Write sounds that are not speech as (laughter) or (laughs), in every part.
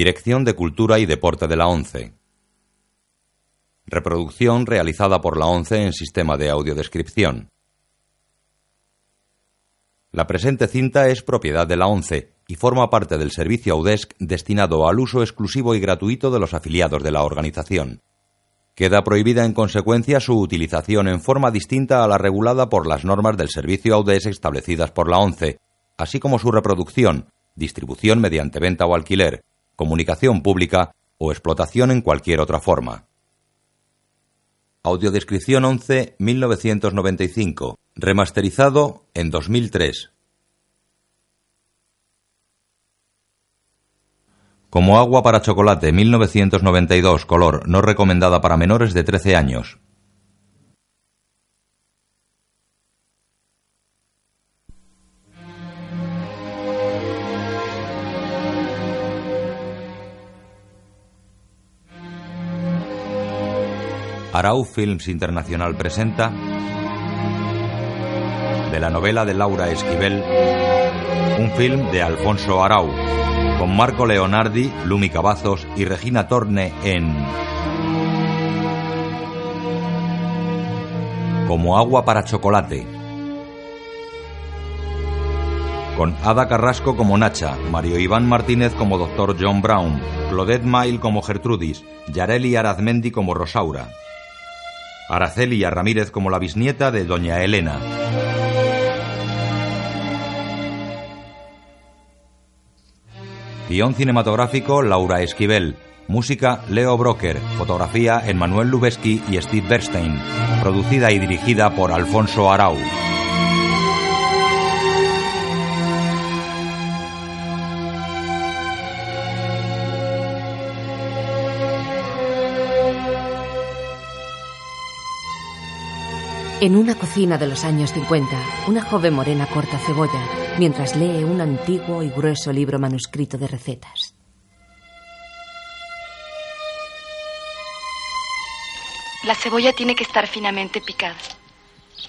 Dirección de Cultura y Deporte de la ONCE. Reproducción realizada por la ONCE en sistema de audiodescripción. La presente cinta es propiedad de la ONCE y forma parte del servicio AUDESC destinado al uso exclusivo y gratuito de los afiliados de la organización. Queda prohibida en consecuencia su utilización en forma distinta a la regulada por las normas del servicio AUDESC establecidas por la ONCE, así como su reproducción, distribución mediante venta o alquiler, comunicación pública o explotación en cualquier otra forma. Audiodescripción 11 1995, remasterizado en 2003. Como agua para chocolate 1992, color, no recomendada para menores de 13 años. Arau Films Internacional presenta de la novela de Laura Esquivel, un film de Alfonso Arau, con Marco Leonardi, Lumi Cavazos y Regina Torne en Como agua para chocolate. Con Ada Carrasco como Nacha, Mario Iván Martínez como Dr. John Brown, Claudette Mail como Gertrudis, Yareli Arazmendi como Rosaura, Araceli Ramírez como la bisnieta de Doña Elena. Guión cinematográfico Laura Esquivel. Música Leo Broker. Fotografía Emmanuel Lubezki y Steve Bernstein. Producida y dirigida por Alfonso Arau. En una cocina de los años 50, una joven morena corta cebolla mientras lee un antiguo y grueso libro manuscrito de recetas. La cebolla tiene que estar finamente picada.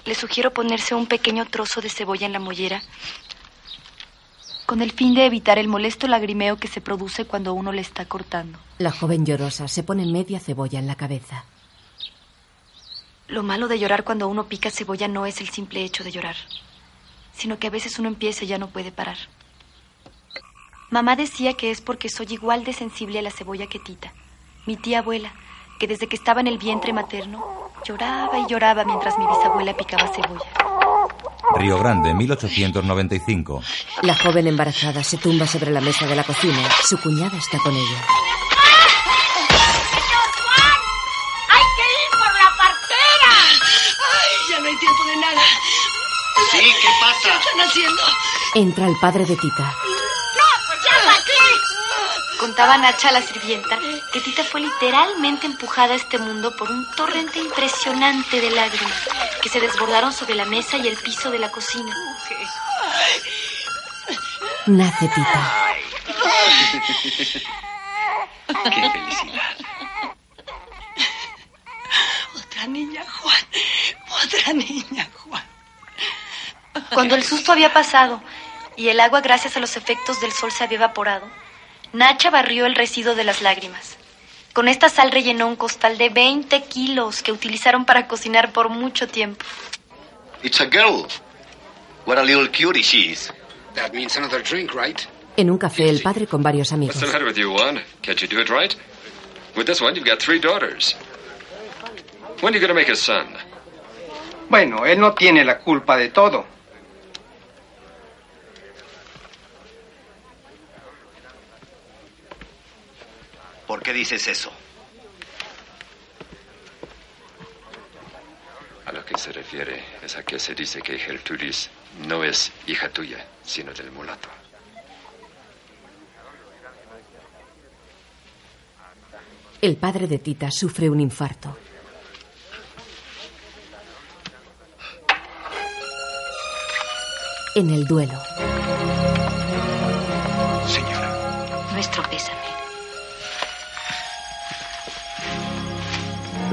Le sugiero ponerse un pequeño trozo de cebolla en la mollera con el fin de evitar el molesto lagrimeo que se produce cuando uno le está cortando. La joven llorosa se pone media cebolla en la cabeza. Lo malo de llorar cuando uno pica cebolla no es el simple hecho de llorar, sino que a veces uno empieza y ya no puede parar. Mamá decía que es porque soy igual de sensible a la cebolla que Tita, mi tía abuela, que desde que estaba en el vientre materno lloraba y lloraba mientras mi bisabuela picaba cebolla. Río Grande, 1895. La joven embarazada se tumba sobre la mesa de la cocina. Su cuñada está con ella. Sí, ¿qué pasa? ¿Qué están haciendo? Entra el padre de Tita. ¡No, ya aquí! Contaba Nacha la sirvienta que Tita fue literalmente empujada a este mundo por un torrente impresionante de lágrimas que se desbordaron sobre la mesa y el piso de la cocina. Nace Tita. ¡Qué felicidad! Otra niña, Juan. Otra niña, Juan. Cuando el susto había pasado y el agua, gracias a los efectos del sol, se había evaporado, Nacha barrió el residuo de las lágrimas. Con esta sal rellenó un costal de 20 kilos que utilizaron para cocinar por mucho tiempo. It's a girl. What a little cutie she is. That means another drink, right? En un café, el padre con varios amigos. What's the matter with you, Juan? Can't you do it right? With this one, you've got three daughters. When are you going to make a son? Bueno, él no tiene la culpa de todo. ¿Por qué dices eso? A lo que se refiere es a que se dice que Gertrudis no es hija tuya, sino del mulato. El padre de Tita sufre un infarto. En el duelo, Señora. Nuestro pésame.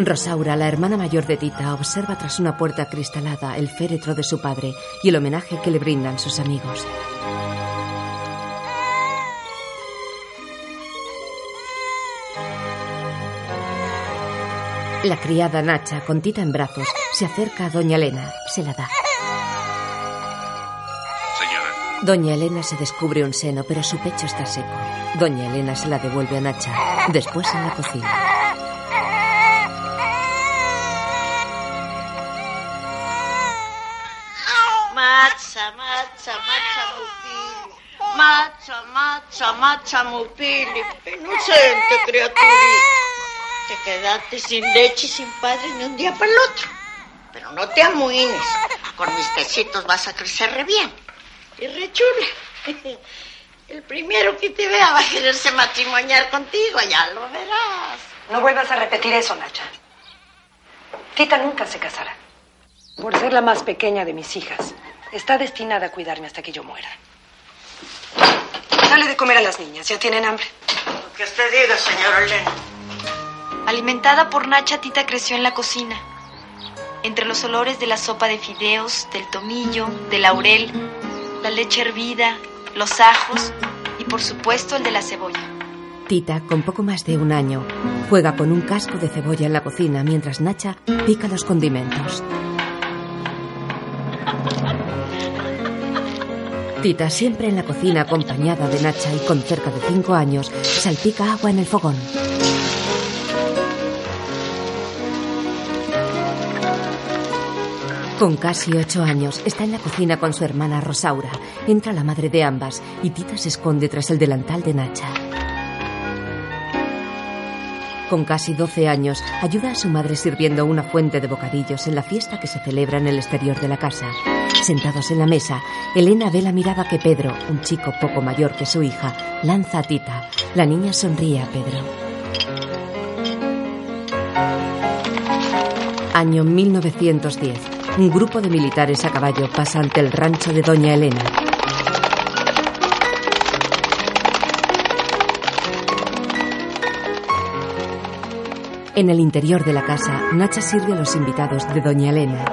Rosaura, la hermana mayor de Tita, observa tras una puerta cristalada el féretro de su padre y el homenaje que le brindan sus amigos. La criada Nacha, con Tita en brazos, se acerca a Doña Elena. Se la da. Señora. Doña Elena se descubre un seno, pero su pecho está seco. Doña Elena se la devuelve a Nacha, después en la cocina. Mazza, mazza, mazza mupili. Inocente criaturita. Te quedaste sin leche y sin padre ni un día para el otro. Pero no te amuines. Con mis tecitos vas a crecer re bien. Y re chula. (laughs) El primero que te vea va a quererse matrimoniar contigo, ya lo verás. No vuelvas a repetir eso, Nacha. Tita nunca se casará. Por ser la más pequeña de mis hijas, está destinada a cuidarme hasta que yo muera. Dale de comer a las niñas, ya tienen hambre. Lo que usted diga, señor Elena. Alimentada por Nacha, Tita creció en la cocina. Entre los olores de la sopa de fideos, del tomillo, del laurel, la leche hervida, los ajos y por supuesto el de la cebolla. Tita, con poco más de un año, juega con un casco de cebolla en la cocina mientras Nacha pica los condimentos. Tita, siempre en la cocina acompañada de Nacha y con cerca de cinco años, salpica agua en el fogón. Con casi ocho años, está en la cocina con su hermana Rosaura. Entra la madre de ambas y Tita se esconde tras el delantal de Nacha. Con casi 12 años, ayuda a su madre sirviendo una fuente de bocadillos en la fiesta que se celebra en el exterior de la casa. Sentados en la mesa, Elena ve la mirada que Pedro, un chico poco mayor que su hija, lanza a Tita. La niña sonríe a Pedro. Año 1910. Un grupo de militares a caballo pasa ante el rancho de Doña Elena. En el interior de la casa, Nacha sirve a los invitados de Doña Elena.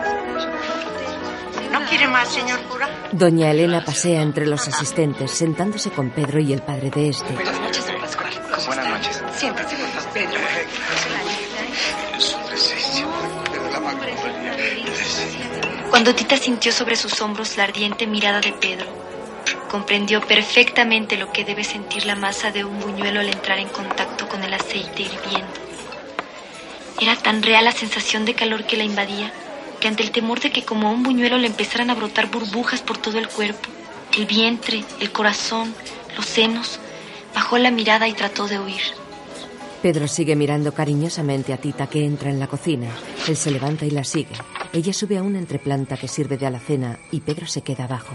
¿No quiere más, señor cura? Doña Elena pasea entre los asistentes, sentándose con Pedro y el padre de este. Buenas noches, don Pascual. ¿Cómo Buenas noches. Siéntese, don Pedro. Cuando Tita sintió sobre sus hombros la ardiente mirada de Pedro, comprendió perfectamente lo que debe sentir la masa de un buñuelo al entrar en contacto con el aceite hirviendo. Era tan real la sensación de calor que la invadía que ante el temor de que como a un buñuelo le empezaran a brotar burbujas por todo el cuerpo, el vientre, el corazón, los senos, bajó la mirada y trató de huir. Pedro sigue mirando cariñosamente a Tita que entra en la cocina. Él se levanta y la sigue. Ella sube a una entreplanta que sirve de alacena y Pedro se queda abajo.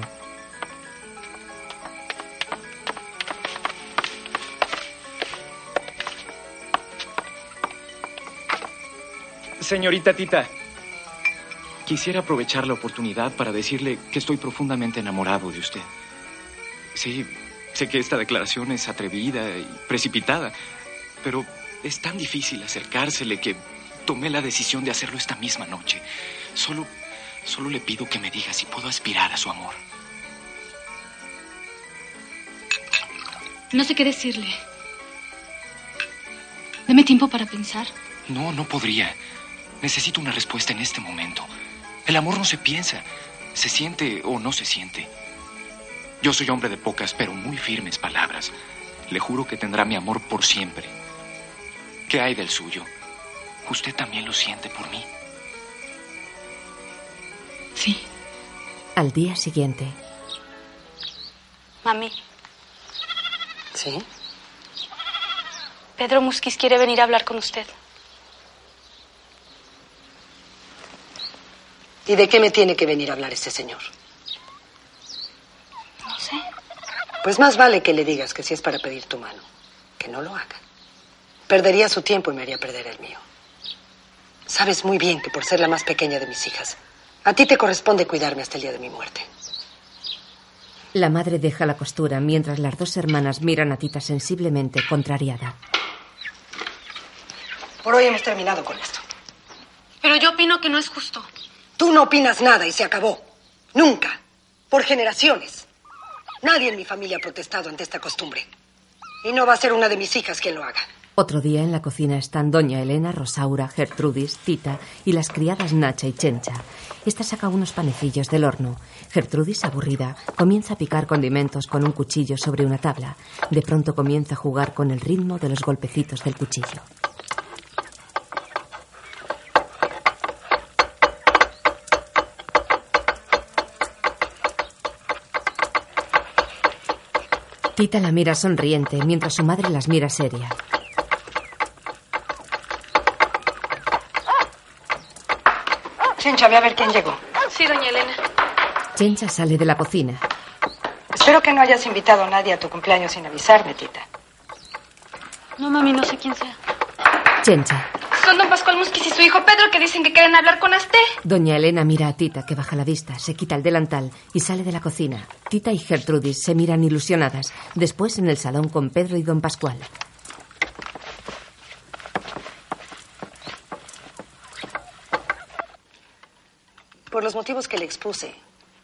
Señorita Tita, quisiera aprovechar la oportunidad para decirle que estoy profundamente enamorado de usted. Sí, sé que esta declaración es atrevida y precipitada, pero es tan difícil acercársele que tomé la decisión de hacerlo esta misma noche. Solo, solo le pido que me diga si puedo aspirar a su amor. No sé qué decirle. Deme tiempo para pensar. No, no podría. Necesito una respuesta en este momento. El amor no se piensa, se siente o no se siente. Yo soy hombre de pocas pero muy firmes palabras. Le juro que tendrá mi amor por siempre. ¿Qué hay del suyo? ¿Usted también lo siente por mí? Sí. Al día siguiente, Mami, ¿Sí? Pedro Musquiz quiere venir a hablar con usted. ¿Y de qué me tiene que venir a hablar este señor? No sé. Pues más vale que le digas que si es para pedir tu mano, que no lo haga. Perdería su tiempo y me haría perder el mío. Sabes muy bien que por ser la más pequeña de mis hijas, a ti te corresponde cuidarme hasta el día de mi muerte. la madre deja la costura mientras las dos hermanas miran a Tita sensiblemente contrariada. Por hoy hemos terminado con esto. Pero yo opino que no es justo. Tú no opinas nada y se acabó. Nunca. Por generaciones. Nadie en mi familia ha protestado ante esta costumbre. Y no va a ser una de mis hijas quien lo haga. Otro día en la cocina están doña Elena, Rosaura, Gertrudis, Tita y las criadas Nacha y Chencha. Esta saca unos panecillos del horno. Gertrudis, aburrida, comienza a picar condimentos con un cuchillo sobre una tabla. De pronto comienza a jugar con el ritmo de los golpecitos del cuchillo. Tita la mira sonriente mientras su madre las mira seria. Chencha, ve a ver quién llegó. Sí, doña Elena. Chencha sale de la cocina. Espero que no hayas invitado a nadie a tu cumpleaños sin avisarme, tita. No, mami, no sé quién sea. Chencha. Son don Pascual Musquiz y su hijo Pedro que dicen que quieren hablar con Asté. Doña Elena mira a Tita, que baja la vista, se quita el delantal y sale de la cocina. Tita y Gertrudis se miran ilusionadas. Después en el salón con Pedro y don Pascual. Por los motivos que le expuse,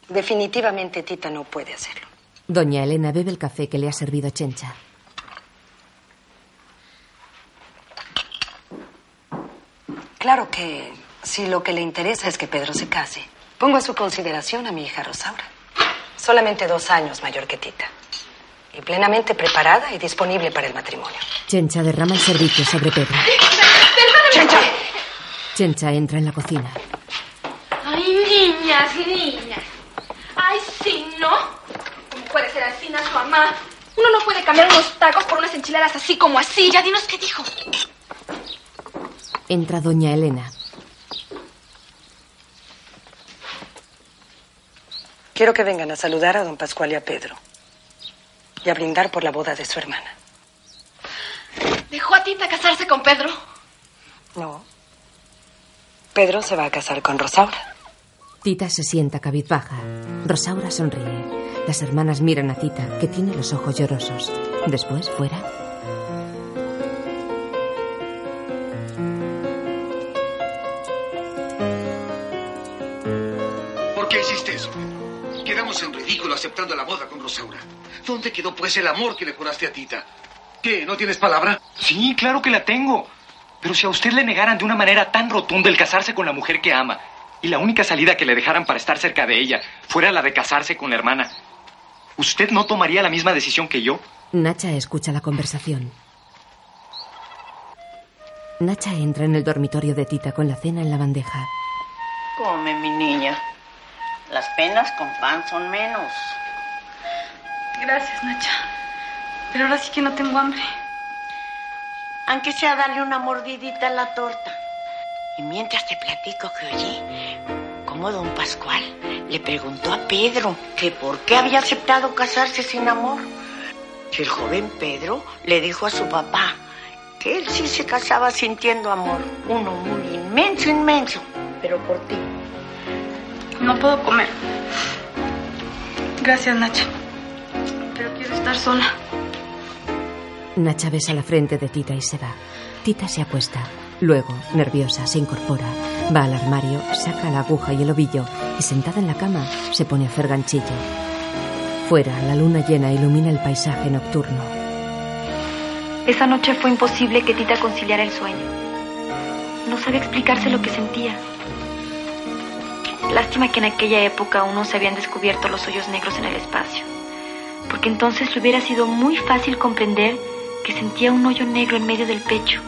definitivamente Tita no puede hacerlo. Doña Elena bebe el café que le ha servido Chencha. Claro que si lo que le interesa es que Pedro se case, pongo a su consideración a mi hija Rosaura. Solamente dos años mayor que Tita. Y plenamente preparada y disponible para el matrimonio. Chencha derrama el servicio sobre Pedro. ¡Chencha! Chencha entra en la cocina. Ay, niñas, niñas. Ay, sí, ¿no? ¿Cómo puede ser así, su mamá? Uno no puede cambiar unos tacos por unas enchiladas así como así. Ya dinos qué dijo. Entra doña Elena. Quiero que vengan a saludar a don Pascual y a Pedro. Y a brindar por la boda de su hermana. ¿Dejó a Tita casarse con Pedro? No. Pedro se va a casar con Rosaura. Tita se sienta cabizbaja. Rosaura sonríe. Las hermanas miran a Tita, que tiene los ojos llorosos. Después, fuera. Aceptando la boda con Rosaura. ¿Dónde quedó pues el amor que le juraste a Tita? ¿Qué? ¿No tienes palabra? Sí, claro que la tengo. Pero si a usted le negaran de una manera tan rotunda el casarse con la mujer que ama, y la única salida que le dejaran para estar cerca de ella fuera la de casarse con la hermana, ¿usted no tomaría la misma decisión que yo? Nacha escucha la conversación. Nacha entra en el dormitorio de Tita con la cena en la bandeja. Come, mi niña. Las penas con pan son menos. Gracias, Nacha. Pero ahora sí que no tengo hambre. Aunque sea darle una mordidita a la torta. Y mientras te platico que oí, como don Pascual le preguntó a Pedro que por qué había aceptado casarse sin amor. Que el joven Pedro le dijo a su papá que él sí se casaba sintiendo amor. Uno muy inmenso, inmenso. Pero por ti. No puedo comer. Gracias, Nacha. Pero quiero estar sola. Nacha besa la frente de Tita y se va. Tita se acuesta. Luego, nerviosa, se incorpora. Va al armario, saca la aguja y el ovillo y sentada en la cama se pone a hacer ganchillo. Fuera, la luna llena ilumina el paisaje nocturno. Esa noche fue imposible que Tita conciliara el sueño. No sabía explicarse lo que sentía. Lástima que en aquella época aún no se habían descubierto los hoyos negros en el espacio, porque entonces le hubiera sido muy fácil comprender que sentía un hoyo negro en medio del pecho,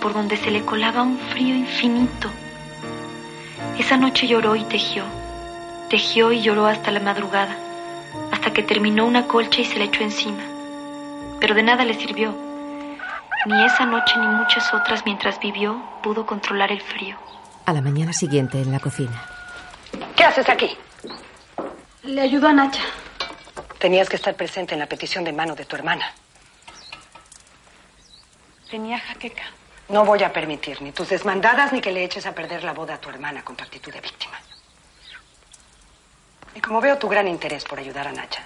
por donde se le colaba un frío infinito. Esa noche lloró y tejió, tejió y lloró hasta la madrugada, hasta que terminó una colcha y se la echó encima. Pero de nada le sirvió. Ni esa noche ni muchas otras mientras vivió pudo controlar el frío. A la mañana siguiente, en la cocina. ¿Qué haces aquí? Le ayudo a Nacha. Tenías que estar presente en la petición de mano de tu hermana. Tenía jaqueca. No voy a permitir ni tus desmandadas ni que le eches a perder la boda a tu hermana con tu actitud de víctima. Y como veo tu gran interés por ayudar a Nacha,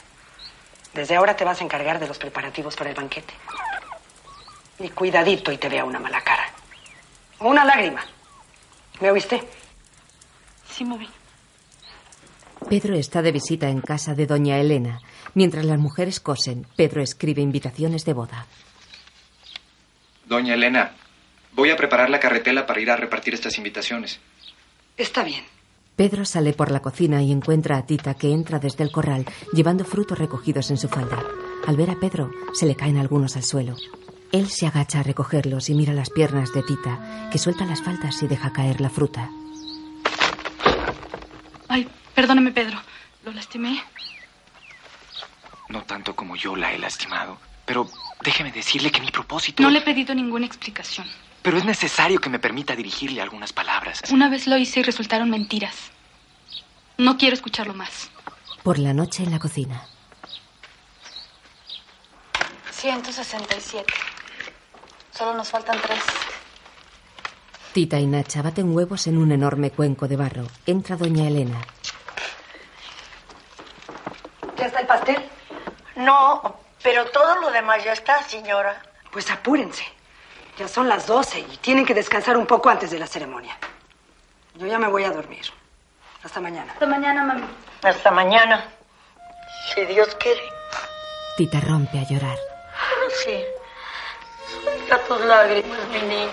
desde ahora te vas a encargar de los preparativos para el banquete. Y cuidadito y te vea una mala cara. O una lágrima. ¿Me oíste? Sí, me vi. Pedro está de visita en casa de doña Elena. Mientras las mujeres cosen, Pedro escribe invitaciones de boda. Doña Elena, voy a preparar la carretela para ir a repartir estas invitaciones. Está bien. Pedro sale por la cocina y encuentra a Tita que entra desde el corral llevando frutos recogidos en su falda. Al ver a Pedro, se le caen algunos al suelo. Él se agacha a recogerlos y mira las piernas de Tita, que suelta las faldas y deja caer la fruta. Ay, perdóneme, Pedro. ¿Lo lastimé? No tanto como yo la he lastimado. Pero déjeme decirle que mi propósito... No le he pedido ninguna explicación. Pero es necesario que me permita dirigirle algunas palabras. Una vez lo hice y resultaron mentiras. No quiero escucharlo más. Por la noche en la cocina. 167. Solo nos faltan tres. Tita y Nacha baten huevos en un enorme cuenco de barro. Entra doña Elena. ¿Ya está el pastel? No, pero todo lo demás ya está, señora. Pues apúrense. Ya son las 12 y tienen que descansar un poco antes de la ceremonia. Yo ya me voy a dormir. Hasta mañana. Hasta mañana, mami. Hasta mañana. Si Dios quiere. Tita rompe a llorar. Sí. Suelta tus lágrimas, mi niña.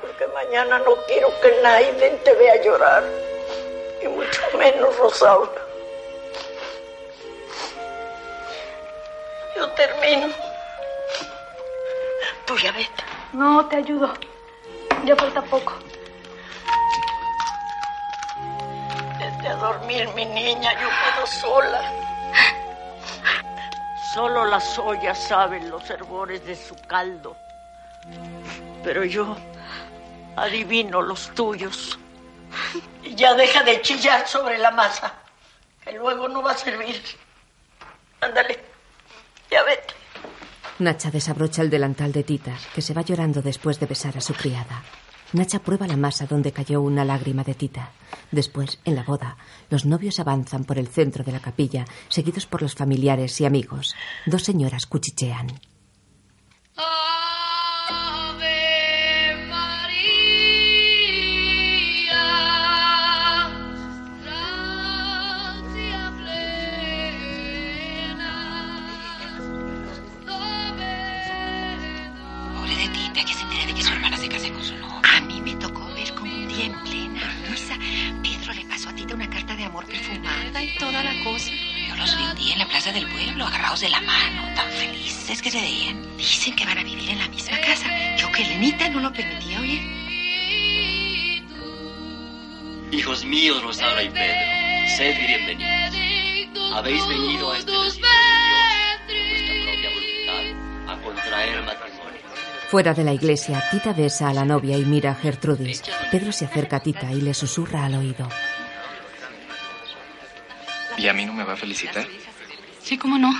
Porque mañana no quiero que nadie te vea llorar. Y mucho menos Rosaura. Yo termino. Tú ya vete. No, te ayudo. Ya falta poco. Vete a dormir, mi niña. Yo quedo sola. Solo las ollas saben los hervores de su caldo. Pero yo adivino los tuyos. Y ya deja de chillar sobre la masa, que luego no va a servir. Ándale, ya vete. Nacha desabrocha el delantal de Tita, que se va llorando después de besar a su criada. Nacha prueba la masa donde cayó una lágrima de Tita. Después, en la boda, los novios avanzan por el centro de la capilla, seguidos por los familiares y amigos. Dos señoras cuchichean. Plaza del pueblo, agarrados de la mano, tan felices que se veían. Dicen que van a vivir en la misma casa. Yo que Lenita no lo permitía oír. Hijos míos, Rosaura y Pedro, sed bienvenidos. Habéis venido a este recinto de Dios vuestra propia voluntad a contraer matrimonio. Fuera de la iglesia, Tita besa a la novia y mira a Gertrudis. Pedro se acerca a Tita y le susurra al oído. ¿Y a mí no me va a felicitar? Sí, cómo no.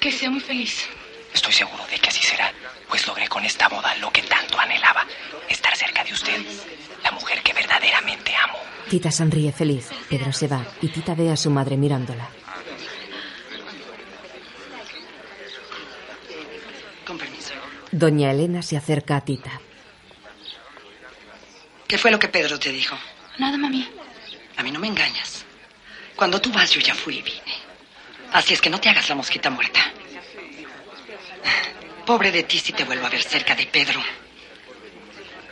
Que sea muy feliz. Estoy seguro de que así será, pues logré con esta boda lo que tanto anhelaba, estar cerca de usted, la mujer que verdaderamente amo. Tita sonríe feliz. Pedro se va y Tita ve a su madre mirándola. Con permiso. Doña Elena se acerca a Tita. ¿Qué fue lo que Pedro te dijo? Nada, mami. A mí no me engañas. Cuando tú vas, yo ya fui y vine. Así es que no te hagas la mosquita muerta. Pobre de ti si te vuelvo a ver cerca de Pedro.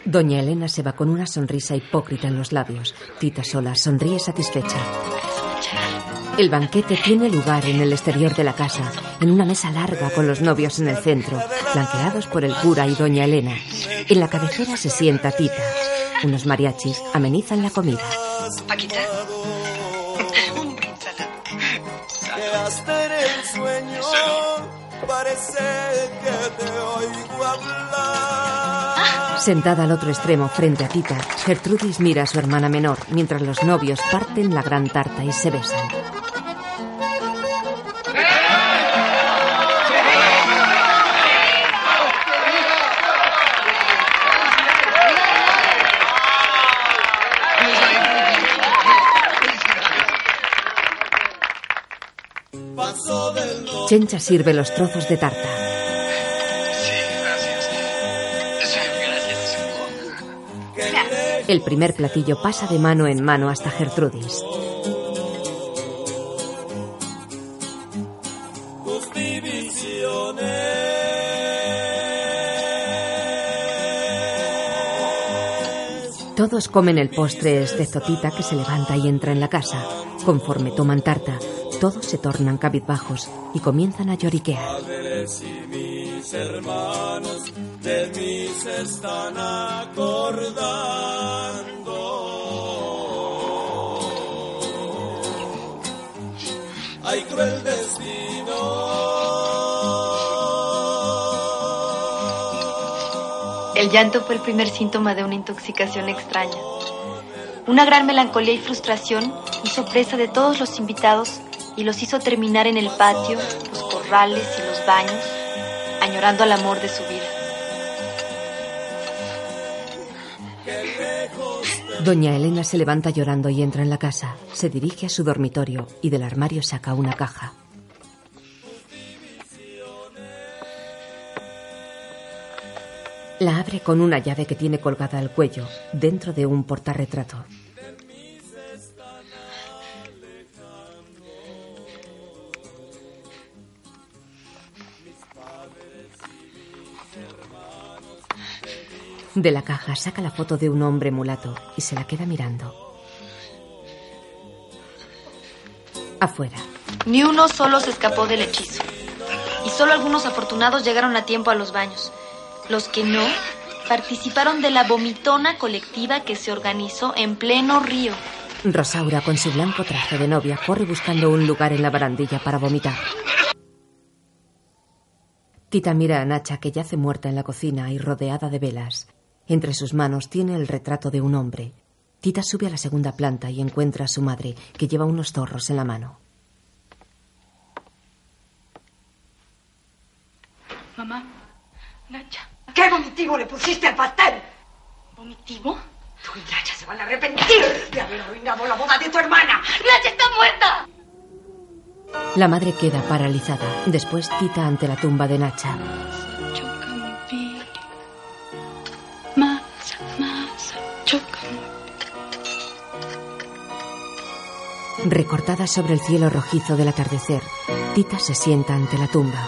Doña Elena se va con una sonrisa hipócrita en los labios. Tita sola sonríe satisfecha. El banquete tiene lugar en el exterior de la casa, en una mesa larga con los novios en el centro, flanqueados por el cura y doña Elena. En la cabecera se sienta Tita. Unos mariachis amenizan la comida. Paquita. En el sueño, parece que te oigo hablar. (laughs) Sentada al otro extremo, frente a Tita, Gertrudis mira a su hermana menor mientras los novios parten la gran tarta y se besan. Chencha sirve los trozos de tarta. El primer platillo pasa de mano en mano hasta Gertrudis. Todos comen el postre excepto Tita que se levanta y entra en la casa. Conforme toman tarta, todos se tornan cabizbajos y comienzan a lloriquear. Padres y mis hermanos de mí se están acordando. Hay cruel destino. El llanto fue el primer síntoma de una intoxicación extraña. Una gran melancolía y frustración hizo presa de todos los invitados y los hizo terminar en el patio, los corrales y los baños, añorando al amor de su vida. Doña Elena se levanta llorando y entra en la casa. Se dirige a su dormitorio y del armario saca una caja. La abre con una llave que tiene colgada al cuello, dentro de un portarretrato. De la caja saca la foto de un hombre mulato y se la queda mirando. Afuera. Ni uno solo se escapó del hechizo. Y solo algunos afortunados llegaron a tiempo a los baños. Los que no participaron de la vomitona colectiva que se organizó en pleno río. Rosaura, con su blanco traje de novia, corre buscando un lugar en la barandilla para vomitar. Tita mira a Nacha, que yace muerta en la cocina y rodeada de velas. Entre sus manos tiene el retrato de un hombre. Tita sube a la segunda planta y encuentra a su madre, que lleva unos zorros en la mano. Mamá, Nacha. ¿Qué vomitivo le pusiste al pastel? ¿Vomitivo? Tú y Nacha se van a arrepentir de haber arruinado la boda de tu hermana. ¡Nacha está muerta! La madre queda paralizada. Después Tita ante la tumba de Nacha. Recortada sobre el cielo rojizo del atardecer, Tita se sienta ante la tumba.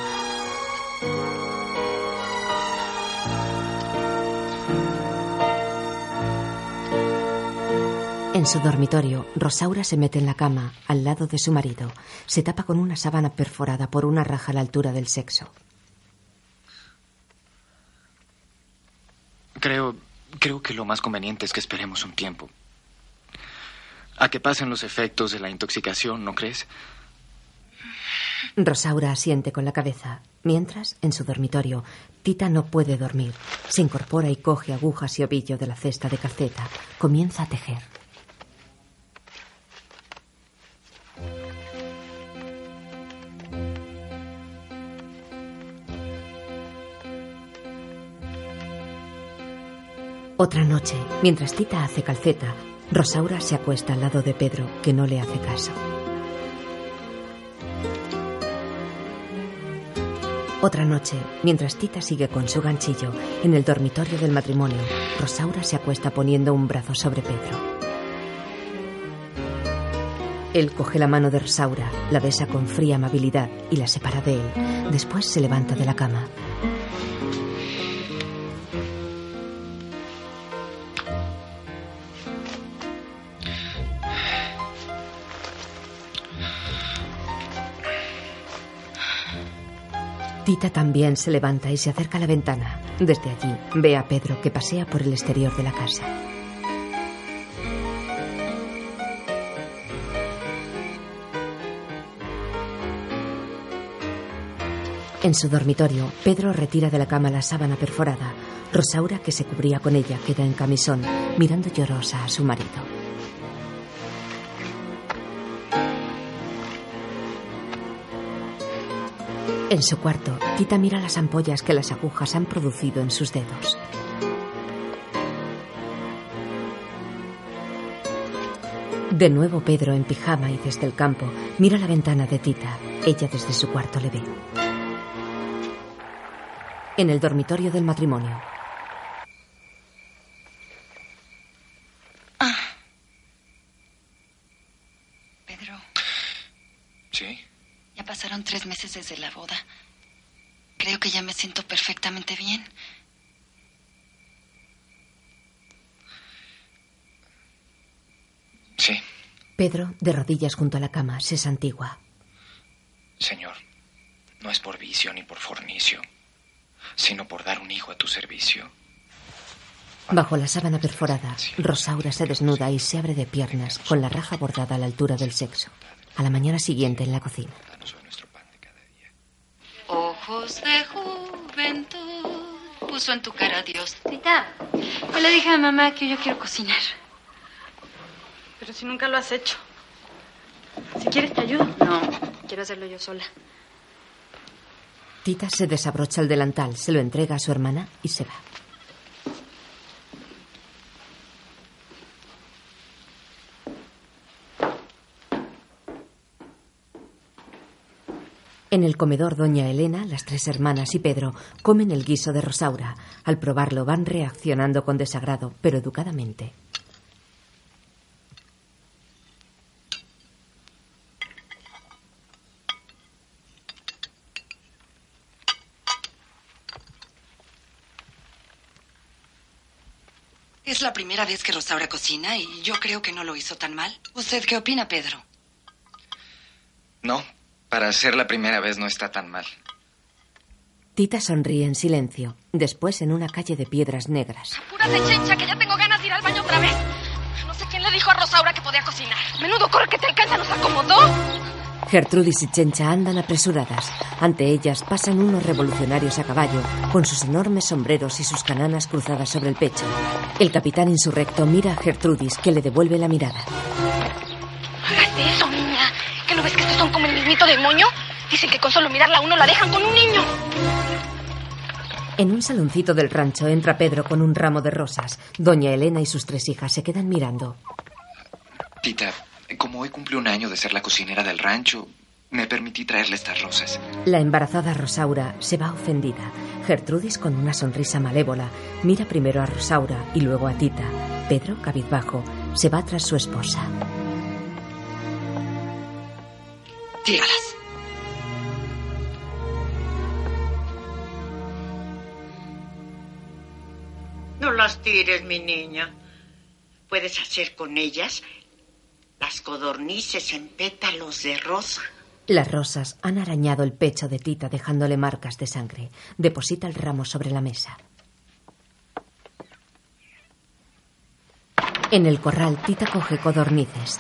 En su dormitorio, Rosaura se mete en la cama, al lado de su marido. Se tapa con una sábana perforada por una raja a la altura del sexo. Creo, creo que lo más conveniente es que esperemos un tiempo. A que pasen los efectos de la intoxicación, ¿no crees? Rosaura asiente con la cabeza. Mientras, en su dormitorio, Tita no puede dormir. Se incorpora y coge agujas y ovillo de la cesta de calceta. Comienza a tejer. Otra noche, mientras Tita hace calceta, Rosaura se acuesta al lado de Pedro, que no le hace caso. Otra noche, mientras Tita sigue con su ganchillo en el dormitorio del matrimonio, Rosaura se acuesta poniendo un brazo sobre Pedro. Él coge la mano de Rosaura, la besa con fría amabilidad y la separa de él. Después se levanta de la cama. Tita también se levanta y se acerca a la ventana. Desde allí ve a Pedro que pasea por el exterior de la casa. En su dormitorio, Pedro retira de la cama la sábana perforada. Rosaura, que se cubría con ella, queda en camisón, mirando llorosa a su marido. En su cuarto, Tita mira las ampollas que las agujas han producido en sus dedos. De nuevo Pedro en pijama y desde el campo mira la ventana de Tita. Ella desde su cuarto le ve. En el dormitorio del matrimonio. Pedro, ¿Sí? ya pasaron tres meses desde la boda. Creo que ya me siento perfectamente bien. Pedro, de rodillas junto a la cama, se santigua. Señor, no es por vicio ni por fornicio, sino por dar un hijo a tu servicio. Bajo la sábana perforada, Rosaura se desnuda y se abre de piernas con la raja bordada a la altura del sexo. A la mañana siguiente en la cocina. Ojos de juventud puso en tu cara Dios. Tita, yo le dije a mamá que yo quiero cocinar. Pero si nunca lo has hecho. Si quieres te ayudo. No, quiero hacerlo yo sola. Tita se desabrocha el delantal, se lo entrega a su hermana y se va. En el comedor, doña Elena, las tres hermanas y Pedro comen el guiso de Rosaura. Al probarlo van reaccionando con desagrado, pero educadamente. Es la primera vez que Rosaura cocina y yo creo que no lo hizo tan mal. ¿Usted qué opina, Pedro? No, para ser la primera vez no está tan mal. Tita sonríe en silencio. Después, en una calle de piedras negras. Apúrate, chencha, que ya tengo ganas de ir al baño otra vez. No sé quién le dijo a Rosaura que podía cocinar. Menudo corre que te alcanza, nos acomodó. Gertrudis y Chencha andan apresuradas. Ante ellas pasan unos revolucionarios a caballo, con sus enormes sombreros y sus cananas cruzadas sobre el pecho. El capitán insurrecto mira a Gertrudis, que le devuelve la mirada. Hágate eso, niña. ¿Que no ves que estos son como el mismito demonio? Dicen que con solo mirarla a uno la dejan con un niño. En un saloncito del rancho entra Pedro con un ramo de rosas. Doña Elena y sus tres hijas se quedan mirando. Tita, como hoy cumple un año de ser la cocinera del rancho, me permití traerle estas rosas. La embarazada Rosaura se va ofendida. Gertrudis, con una sonrisa malévola, mira primero a Rosaura y luego a Tita. Pedro, cabizbajo, se va tras su esposa. Tíralas. No las tires, mi niña. Puedes hacer con ellas las codornices en pétalos de rosa. Las rosas han arañado el pecho de Tita dejándole marcas de sangre. Deposita el ramo sobre la mesa. En el corral, Tita coge codornices.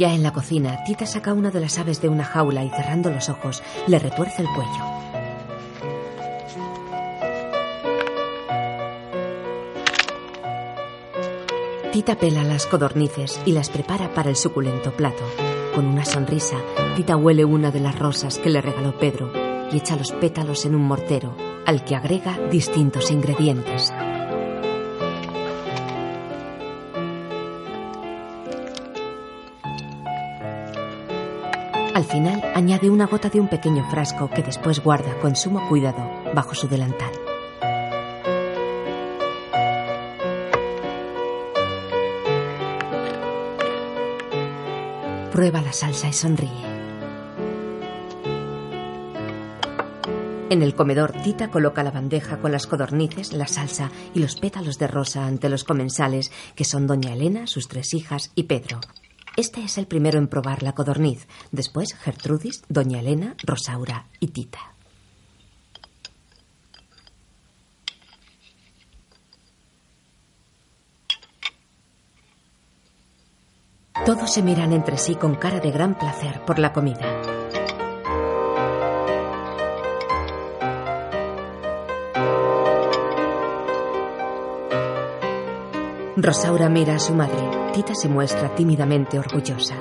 Ya en la cocina, Tita saca una de las aves de una jaula y cerrando los ojos, le retuerce el cuello. Tita pela las codornices y las prepara para el suculento plato. Con una sonrisa, Tita huele una de las rosas que le regaló Pedro y echa los pétalos en un mortero, al que agrega distintos ingredientes. Al final añade una gota de un pequeño frasco que después guarda con sumo cuidado bajo su delantal. Prueba la salsa y sonríe. En el comedor, Tita coloca la bandeja con las codornices, la salsa y los pétalos de rosa ante los comensales, que son doña Elena, sus tres hijas y Pedro. Este es el primero en probar la codorniz. Después, Gertrudis, doña Elena, Rosaura y Tita. Todos se miran entre sí con cara de gran placer por la comida. Rosaura mira a su madre. Tita se muestra tímidamente orgullosa.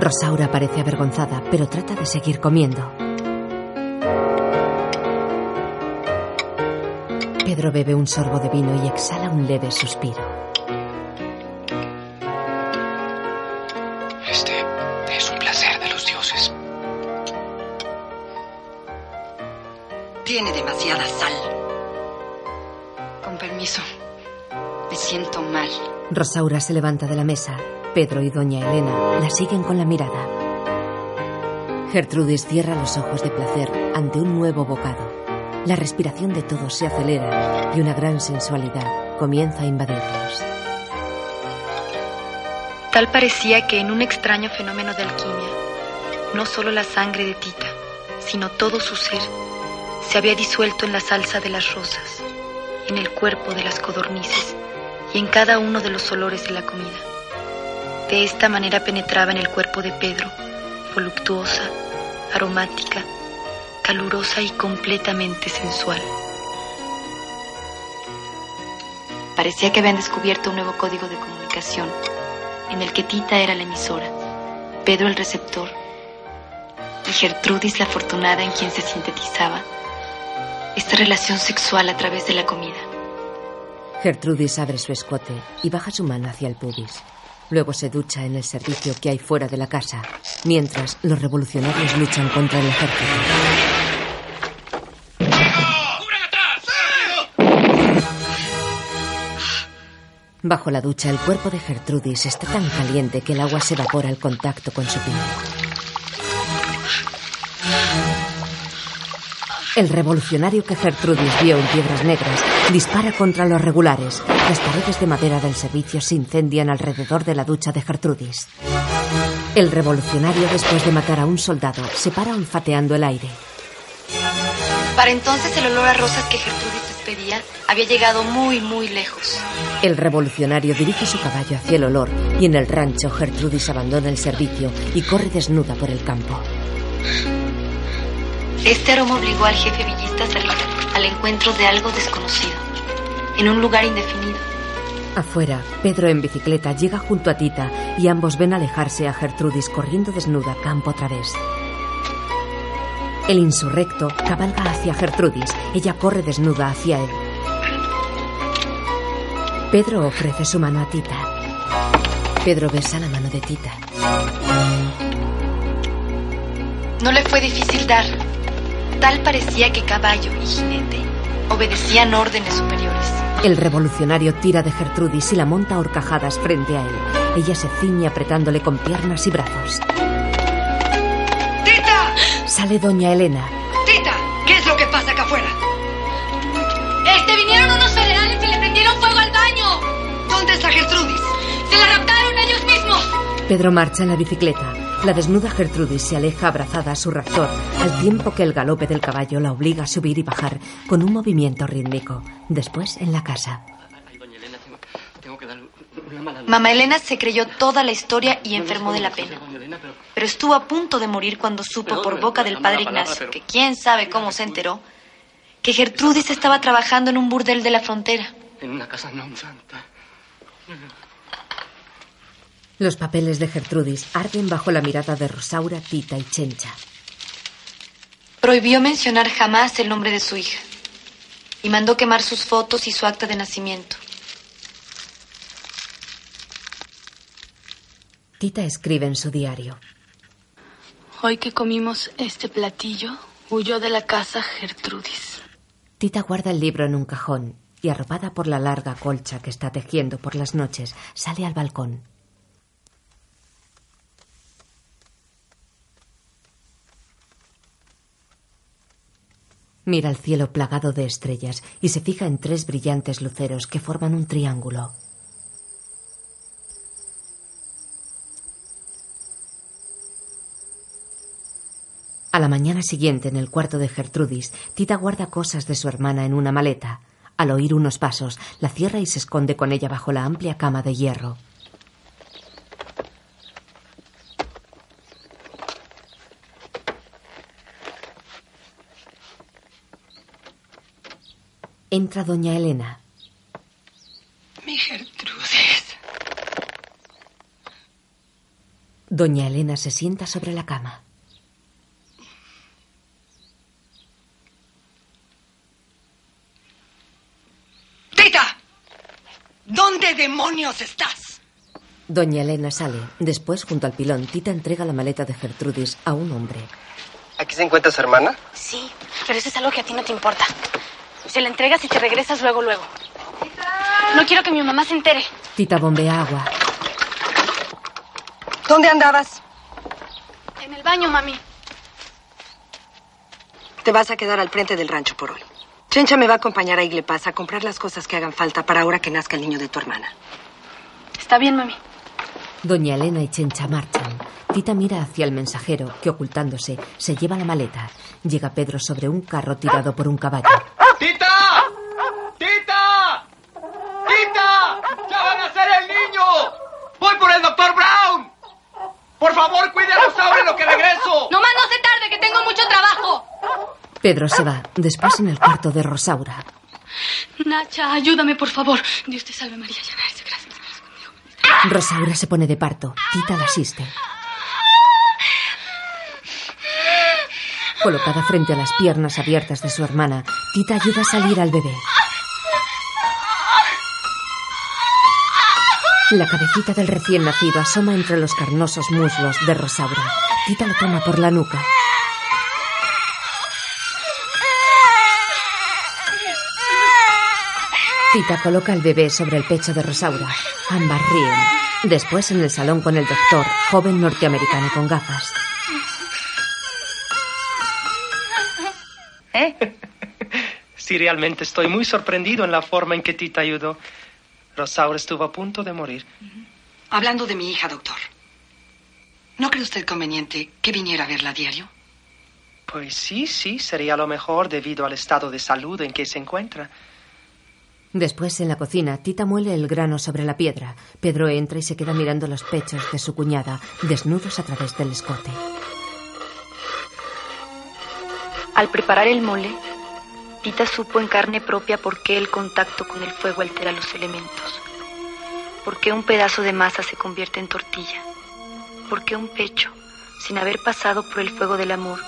Rosaura parece avergonzada, pero trata de seguir comiendo. Pedro bebe un sorbo de vino y exhala un leve suspiro. Este es un placer de los dioses. Tiene demasiada sal. Siento mal. Rosaura se levanta de la mesa. Pedro y doña Elena la siguen con la mirada. Gertrudis cierra los ojos de placer ante un nuevo bocado. La respiración de todos se acelera y una gran sensualidad comienza a invadirlos. Tal parecía que en un extraño fenómeno de alquimia, no solo la sangre de Tita, sino todo su ser, se había disuelto en la salsa de las rosas, en el cuerpo de las codornices y en cada uno de los olores de la comida. De esta manera penetraba en el cuerpo de Pedro, voluptuosa, aromática, calurosa y completamente sensual. Parecía que habían descubierto un nuevo código de comunicación, en el que Tita era la emisora, Pedro el receptor y Gertrudis la afortunada en quien se sintetizaba esta relación sexual a través de la comida. Gertrudis abre su escote y baja su mano hacia el pubis. Luego se ducha en el servicio que hay fuera de la casa, mientras los revolucionarios luchan contra el ejército. Bajo la ducha, el cuerpo de Gertrudis está tan caliente que el agua se evapora al contacto con su piel. El revolucionario que Gertrudis vio en Piedras Negras dispara contra los regulares. Las paredes de madera del servicio se incendian alrededor de la ducha de Gertrudis. El revolucionario, después de matar a un soldado, se para olfateando el aire. Para entonces el olor a rosas que Gertrudis despedía había llegado muy, muy lejos. El revolucionario dirige su caballo hacia el olor y en el rancho Gertrudis abandona el servicio y corre desnuda por el campo. Este aroma obligó al jefe villista a salir al encuentro de algo desconocido, en un lugar indefinido. Afuera, Pedro en bicicleta llega junto a Tita y ambos ven alejarse a Gertrudis corriendo desnuda campo a través. El insurrecto cabalga hacia Gertrudis. Ella corre desnuda hacia él. Pedro ofrece su mano a Tita. Pedro besa la mano de Tita. No le fue difícil dar. Tal parecía que caballo y jinete obedecían órdenes superiores. El revolucionario tira de Gertrudis y la monta a horcajadas frente a él. Ella se ciñe apretándole con piernas y brazos. ¡Tita! Sale doña Elena. ¡Tita! ¿Qué es lo que pasa acá afuera? Este, vinieron unos federales y le prendieron fuego al baño. ¿Dónde está Gertrudis? Se la raptaron ellos mismos. Pedro marcha en la bicicleta. La desnuda Gertrudis se aleja abrazada a su raptor, al tiempo que el galope del caballo la obliga a subir y bajar con un movimiento rítmico. Después, en la casa. Mamá Elena se creyó toda la historia y enfermó de la pena. Pero estuvo a punto de morir cuando supo por boca del padre Ignacio, que quién sabe cómo se enteró, que Gertrudis estaba trabajando en un burdel de la frontera. En una casa non santa. Los papeles de Gertrudis arden bajo la mirada de Rosaura, Tita y Chencha. Prohibió mencionar jamás el nombre de su hija y mandó quemar sus fotos y su acta de nacimiento. Tita escribe en su diario. Hoy que comimos este platillo, huyó de la casa Gertrudis. Tita guarda el libro en un cajón y, arropada por la larga colcha que está tejiendo por las noches, sale al balcón. Mira el cielo plagado de estrellas y se fija en tres brillantes luceros que forman un triángulo. A la mañana siguiente, en el cuarto de Gertrudis, Tita guarda cosas de su hermana en una maleta. Al oír unos pasos, la cierra y se esconde con ella bajo la amplia cama de hierro. Entra doña Elena. Mi Gertrudis. Doña Elena se sienta sobre la cama. ¡Tita! ¿Dónde demonios estás? Doña Elena sale. Después, junto al pilón, Tita entrega la maleta de Gertrudis a un hombre. ¿Aquí se encuentra su hermana? Sí, pero eso es algo que a ti no te importa. Se la entregas y te regresas luego, luego. No quiero que mi mamá se entere. Tita bombea agua. ¿Dónde andabas? En el baño, mami. Te vas a quedar al frente del rancho por hoy. Chencha me va a acompañar a Iglepaz a comprar las cosas que hagan falta para ahora que nazca el niño de tu hermana. Está bien, mami. Doña Elena y Chencha marchan. Tita mira hacia el mensajero, que ocultándose se lleva la maleta. Llega Pedro sobre un carro tirado por un caballo. ¡Tita! ¡Tita! ¡Tita! ¡Ya van a ser el niño! ¡Voy por el doctor Brown! ¡Por favor, cuide a Rosaura en lo que regreso! No más no se tarde, que tengo mucho trabajo. Pedro se va. Después en el cuarto de Rosaura. Nacha, ayúdame, por favor. Dios te salve, María. Llena eres de gracia. Rosaura se pone de parto. Tita la asiste. Colocada frente a las piernas abiertas de su hermana, Tita ayuda a salir al bebé. La cabecita del recién nacido asoma entre los carnosos muslos de Rosaura. Tita lo toma por la nuca. Tita coloca al bebé sobre el pecho de Rosaura. Ambas ríen. Después en el salón con el doctor, joven norteamericano con gafas. ¿Eh? (laughs) Sí, realmente estoy muy sorprendido en la forma en que Tita ayudó. Rosaura estuvo a punto de morir. Hablando de mi hija, doctor. ¿No cree usted conveniente que viniera a verla a diario? Pues sí, sí, sería lo mejor debido al estado de salud en que se encuentra. Después, en la cocina, Tita muele el grano sobre la piedra. Pedro entra y se queda mirando los pechos de su cuñada, desnudos a través del escote. Al preparar el mole, Tita supo en carne propia por qué el contacto con el fuego altera los elementos. Por qué un pedazo de masa se convierte en tortilla. Por qué un pecho, sin haber pasado por el fuego del amor,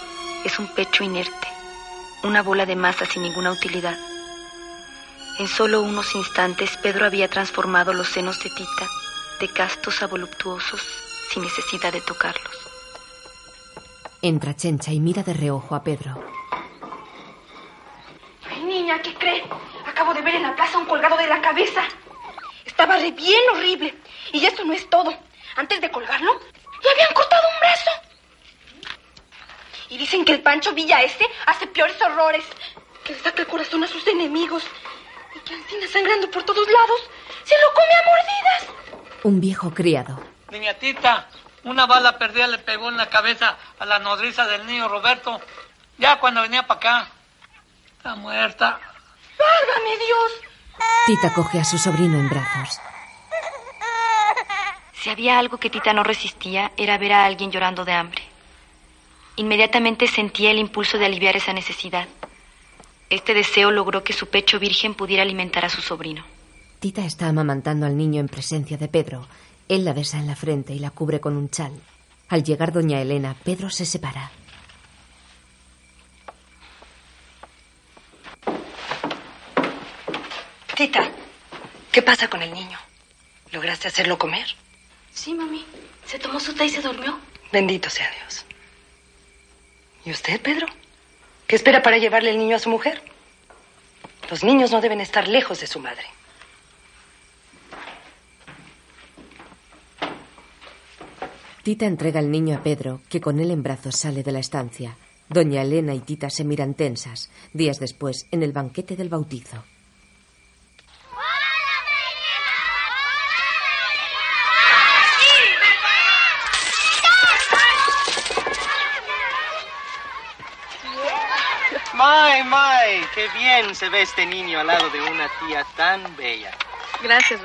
es un pecho inerte, una bola de masa sin ninguna utilidad. En solo unos instantes Pedro había transformado los senos de Tita de castos a voluptuosos sin necesidad de tocarlos. Entra Chencha y mira de reojo a Pedro. Niña, ¿qué cree? Acabo de ver en la plaza un colgado de la cabeza. Estaba re bien horrible. Y esto no es todo. Antes de colgarlo, le habían cortado un brazo. Y dicen que el Pancho Villa ese hace peores horrores. Que le saca el corazón a sus enemigos. Y que Ancina sangrando por todos lados se lo come a mordidas. Un viejo criado. Niña Tita, una bala perdida le pegó en la cabeza a la nodriza del niño Roberto. Ya cuando venía para acá. Está muerta. ¡Válgame Dios! Tita coge a su sobrino en brazos. Si había algo que Tita no resistía, era ver a alguien llorando de hambre. Inmediatamente sentía el impulso de aliviar esa necesidad. Este deseo logró que su pecho virgen pudiera alimentar a su sobrino. Tita está amamantando al niño en presencia de Pedro. Él la besa en la frente y la cubre con un chal. Al llegar doña Elena, Pedro se separa. Tita, ¿qué pasa con el niño? ¿Lograste hacerlo comer? Sí, mami. Se tomó su té y se durmió. Bendito sea Dios. ¿Y usted, Pedro? ¿Qué espera para llevarle el niño a su mujer? Los niños no deben estar lejos de su madre. Tita entrega el niño a Pedro, que con él en brazos sale de la estancia. Doña Elena y Tita se miran tensas. Días después, en el banquete del bautizo. ¡May, May! ¡Qué bien se ve este niño al lado de una tía tan bella! Gracias.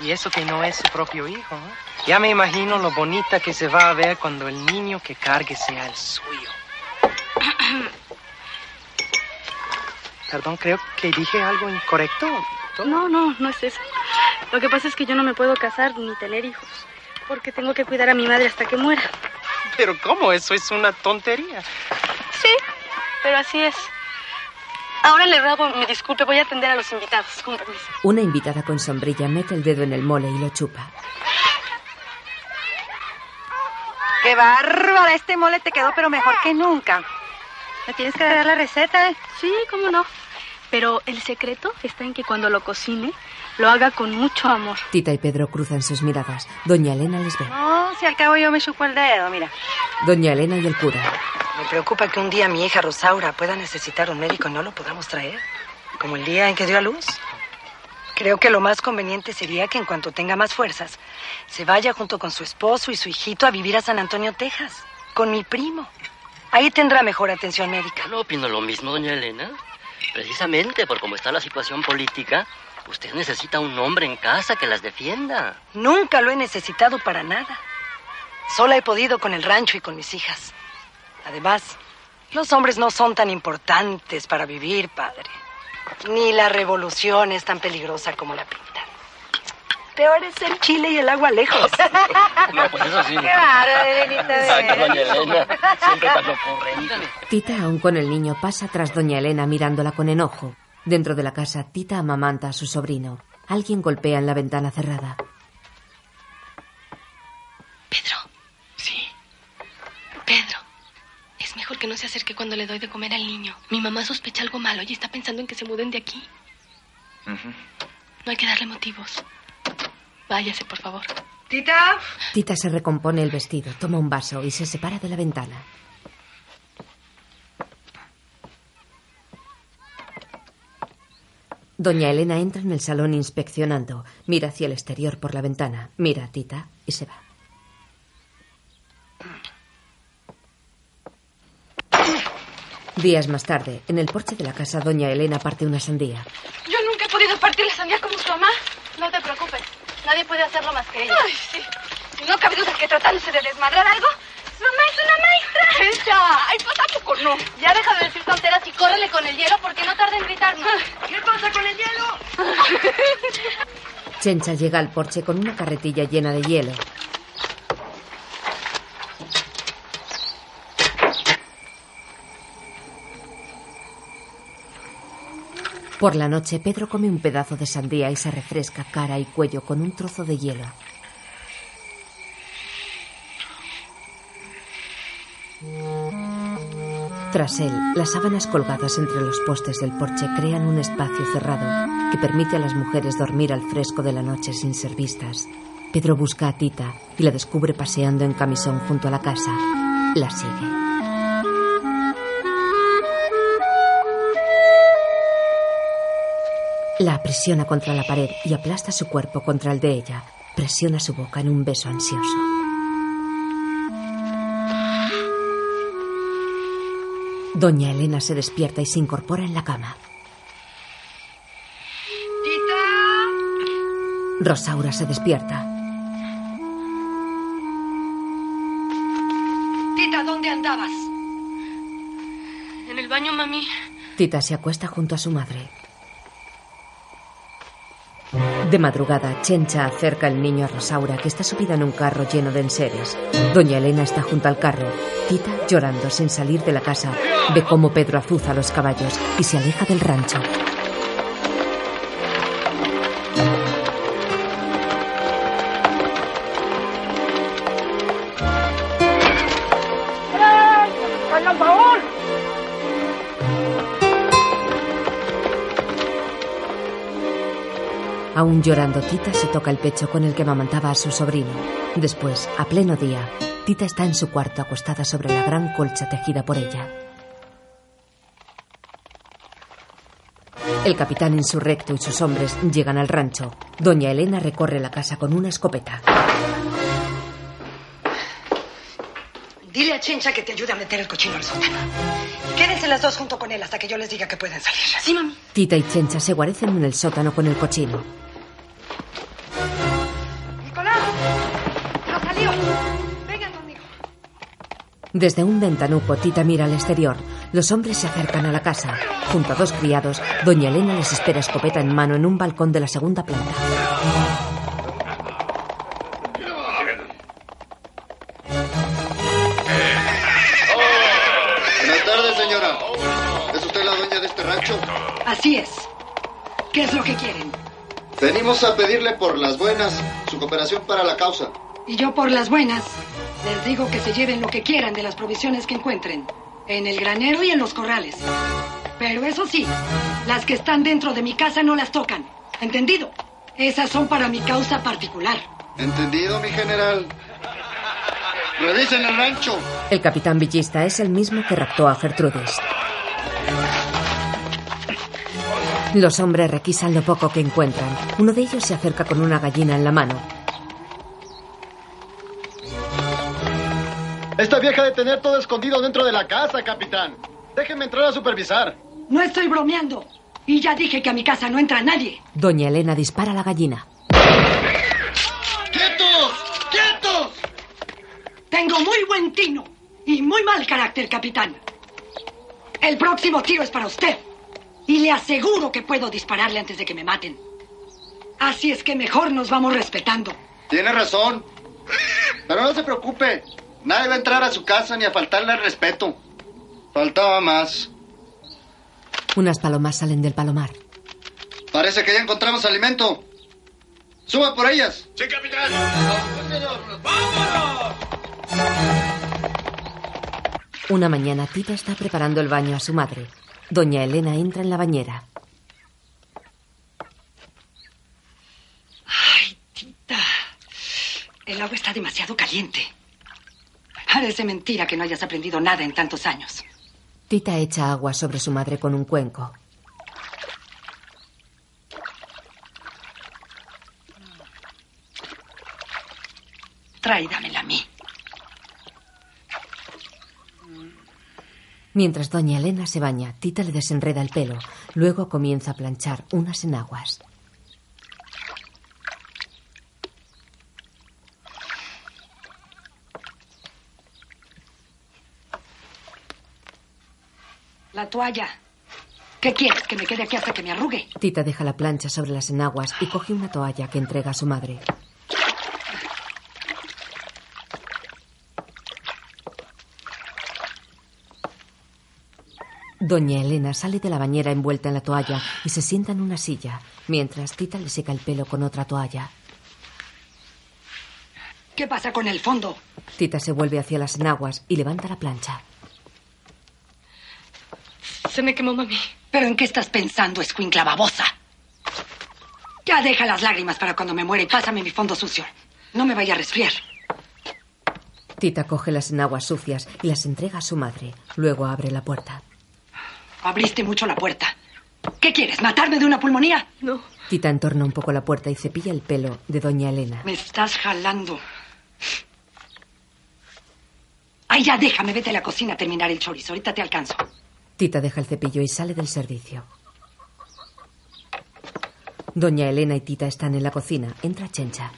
Y eso que no es su propio hijo, ¿eh? Ya me imagino lo bonita que se va a ver cuando el niño que cargue sea el suyo. (coughs) Perdón, creo que dije algo incorrecto. No, no, no es eso. Lo que pasa es que yo no me puedo casar ni tener hijos. Porque tengo que cuidar a mi madre hasta que muera. Pero ¿cómo? Eso es una tontería. Sí, pero así es. Ahora le ruego me disculpe, voy a atender a los invitados. Con permiso. Una invitada con sombrilla mete el dedo en el mole y lo chupa. ¡Qué bárbara! Este mole te quedó pero mejor que nunca. ¿Me tienes que dar la receta? eh? Sí, cómo no. Pero el secreto está en que cuando lo cocine, lo haga con mucho amor. Tita y Pedro cruzan sus miradas. Doña Elena les ve. No, si al cabo yo me chupo el dedo, mira. Doña Elena y el cura. Me preocupa que un día mi hija Rosaura pueda necesitar un médico y no lo podamos traer, como el día en que dio a luz. Creo que lo más conveniente sería que en cuanto tenga más fuerzas, se vaya junto con su esposo y su hijito a vivir a San Antonio, Texas, con mi primo. Ahí tendrá mejor atención médica. No opino lo mismo, doña Elena. Precisamente por cómo está la situación política, usted necesita un hombre en casa que las defienda. Nunca lo he necesitado para nada. Sola he podido con el rancho y con mis hijas. Además, los hombres no son tan importantes para vivir, padre. Ni la revolución es tan peligrosa como la pintan. Peor es el chile y el agua lejos. (laughs) No, pues eso sí. Qué bárbaro, Elenita. Exacto, doña Elena. Siempre tan ocurrente. Tita, aún con el niño, pasa tras Doña Elena mirándola con enojo. Dentro de la casa, Tita amamanta a su sobrino. Alguien golpea en la ventana cerrada. Pedro. Sí. Pedro. Es mejor que no se acerque cuando le doy de comer al niño. Mi mamá sospecha algo malo y está pensando en que se muden de aquí. No hay que darle motivos. Váyase, por favor. Tita. Tita se recompone el vestido, toma un vaso y se separa de la ventana. Doña Elena entra en el salón inspeccionando. Mira hacia el exterior por la ventana. Mira a Tita y se va. Días más tarde, en el porche de la casa, Doña Elena parte una sandía. Yo nunca he podido partir la sandía como su mamá. No te preocupes. Nadie puede hacerlo más que ella. Ay, sí. Si no cabe duda que tratándose de desmadrar algo, mamá es una maestra. ¡Ella! Ay, pues ¿a poco no? Ya deja de decir tonteras y córrele con el hielo porque no tarda en gritarnos. ¿Qué pasa con el hielo? (laughs) Chencha llega al porche con una carretilla llena de hielo. Por la noche, Pedro come un pedazo de sandía y se refresca cara y cuello con un trozo de hielo. Tras él, las sábanas colgadas entre los postes del porche crean un espacio cerrado que permite a las mujeres dormir al fresco de la noche sin ser vistas. Pedro busca a Tita y la descubre paseando en camisón junto a la casa. La sigue. La aprisiona contra la pared y aplasta su cuerpo contra el de ella. Presiona su boca en un beso ansioso. Doña Elena se despierta y se incorpora en la cama. Rosaura se despierta. Tita, ¿dónde andabas? En el baño, mami. Tita se acuesta junto a su madre. De madrugada, Chencha acerca al niño a Rosaura, que está subida en un carro lleno de enseres. Doña Elena está junto al carro. Tita, llorando sin salir de la casa, ve cómo Pedro azuza los caballos y se aleja del rancho. Aún llorando, Tita se toca el pecho con el que mamantaba a su sobrino. Después, a pleno día, Tita está en su cuarto acostada sobre la gran colcha tejida por ella. El capitán insurrecto y sus hombres llegan al rancho. Doña Elena recorre la casa con una escopeta. Dile a Chencha que te ayude a meter el cochino al sótano. Quédense las dos junto con él hasta que yo les diga que pueden salir. Sí, mami. Tita y Chencha se guarecen en el sótano con el cochino. Desde un ventanuco, Tita mira al exterior. Los hombres se acercan a la casa. Junto a dos criados, Doña Elena les espera escopeta en mano en un balcón de la segunda planta. Buenas tardes, señora. ¿Es usted la dueña de este rancho? Así es. ¿Qué es lo que quieren? Venimos a pedirle por las buenas su cooperación para la causa. Y yo por las buenas les digo que se lleven lo que quieran de las provisiones que encuentren. En el granero y en los corrales. Pero eso sí, las que están dentro de mi casa no las tocan. ¿Entendido? Esas son para mi causa particular. Entendido, mi general. Revisen el rancho. El capitán villista es el mismo que raptó a Gertrudis. Los hombres requisan lo poco que encuentran. Uno de ellos se acerca con una gallina en la mano. Esta vieja de tener todo escondido dentro de la casa, capitán. Déjenme entrar a supervisar. No estoy bromeando. Y ya dije que a mi casa no entra nadie. Doña Elena dispara a la gallina. ¡Quietos! ¡Quietos! Tengo muy buen tino y muy mal carácter, capitán. El próximo tiro es para usted. Y le aseguro que puedo dispararle antes de que me maten. Así es que mejor nos vamos respetando. Tiene razón. Pero no se preocupe. Nadie va a entrar a su casa ni a faltarle al respeto. Faltaba más. Unas palomas salen del palomar. Parece que ya encontramos alimento. Suba por ellas. Sí, capitán. Una mañana Tita está preparando el baño a su madre. Doña Elena entra en la bañera. Ay, tita. El agua está demasiado caliente. Parece mentira que no hayas aprendido nada en tantos años. Tita echa agua sobre su madre con un cuenco. Tráidamela a mí. Mientras doña Elena se baña, Tita le desenreda el pelo. Luego comienza a planchar unas enaguas. La toalla. ¿Qué quieres? ¿Que me quede aquí hasta que me arrugue? Tita deja la plancha sobre las enaguas y coge una toalla que entrega a su madre. Doña Elena sale de la bañera envuelta en la toalla y se sienta en una silla, mientras Tita le seca el pelo con otra toalla. ¿Qué pasa con el fondo? Tita se vuelve hacia las enaguas y levanta la plancha. Se me quemó, mami. ¿Pero en qué estás pensando, escuincla babosa? Ya deja las lágrimas para cuando me muera y pásame mi fondo sucio. No me vaya a resfriar. Tita coge las enaguas sucias y las entrega a su madre. Luego abre la puerta. Abriste mucho la puerta. ¿Qué quieres? ¿Matarme de una pulmonía? No. Tita entorna un poco la puerta y cepilla el pelo de doña Elena. Me estás jalando. Ay, ya déjame, vete a la cocina a terminar el chorizo. Ahorita te alcanzo. Tita deja el cepillo y sale del servicio. Doña Elena y Tita están en la cocina. Entra Chencha.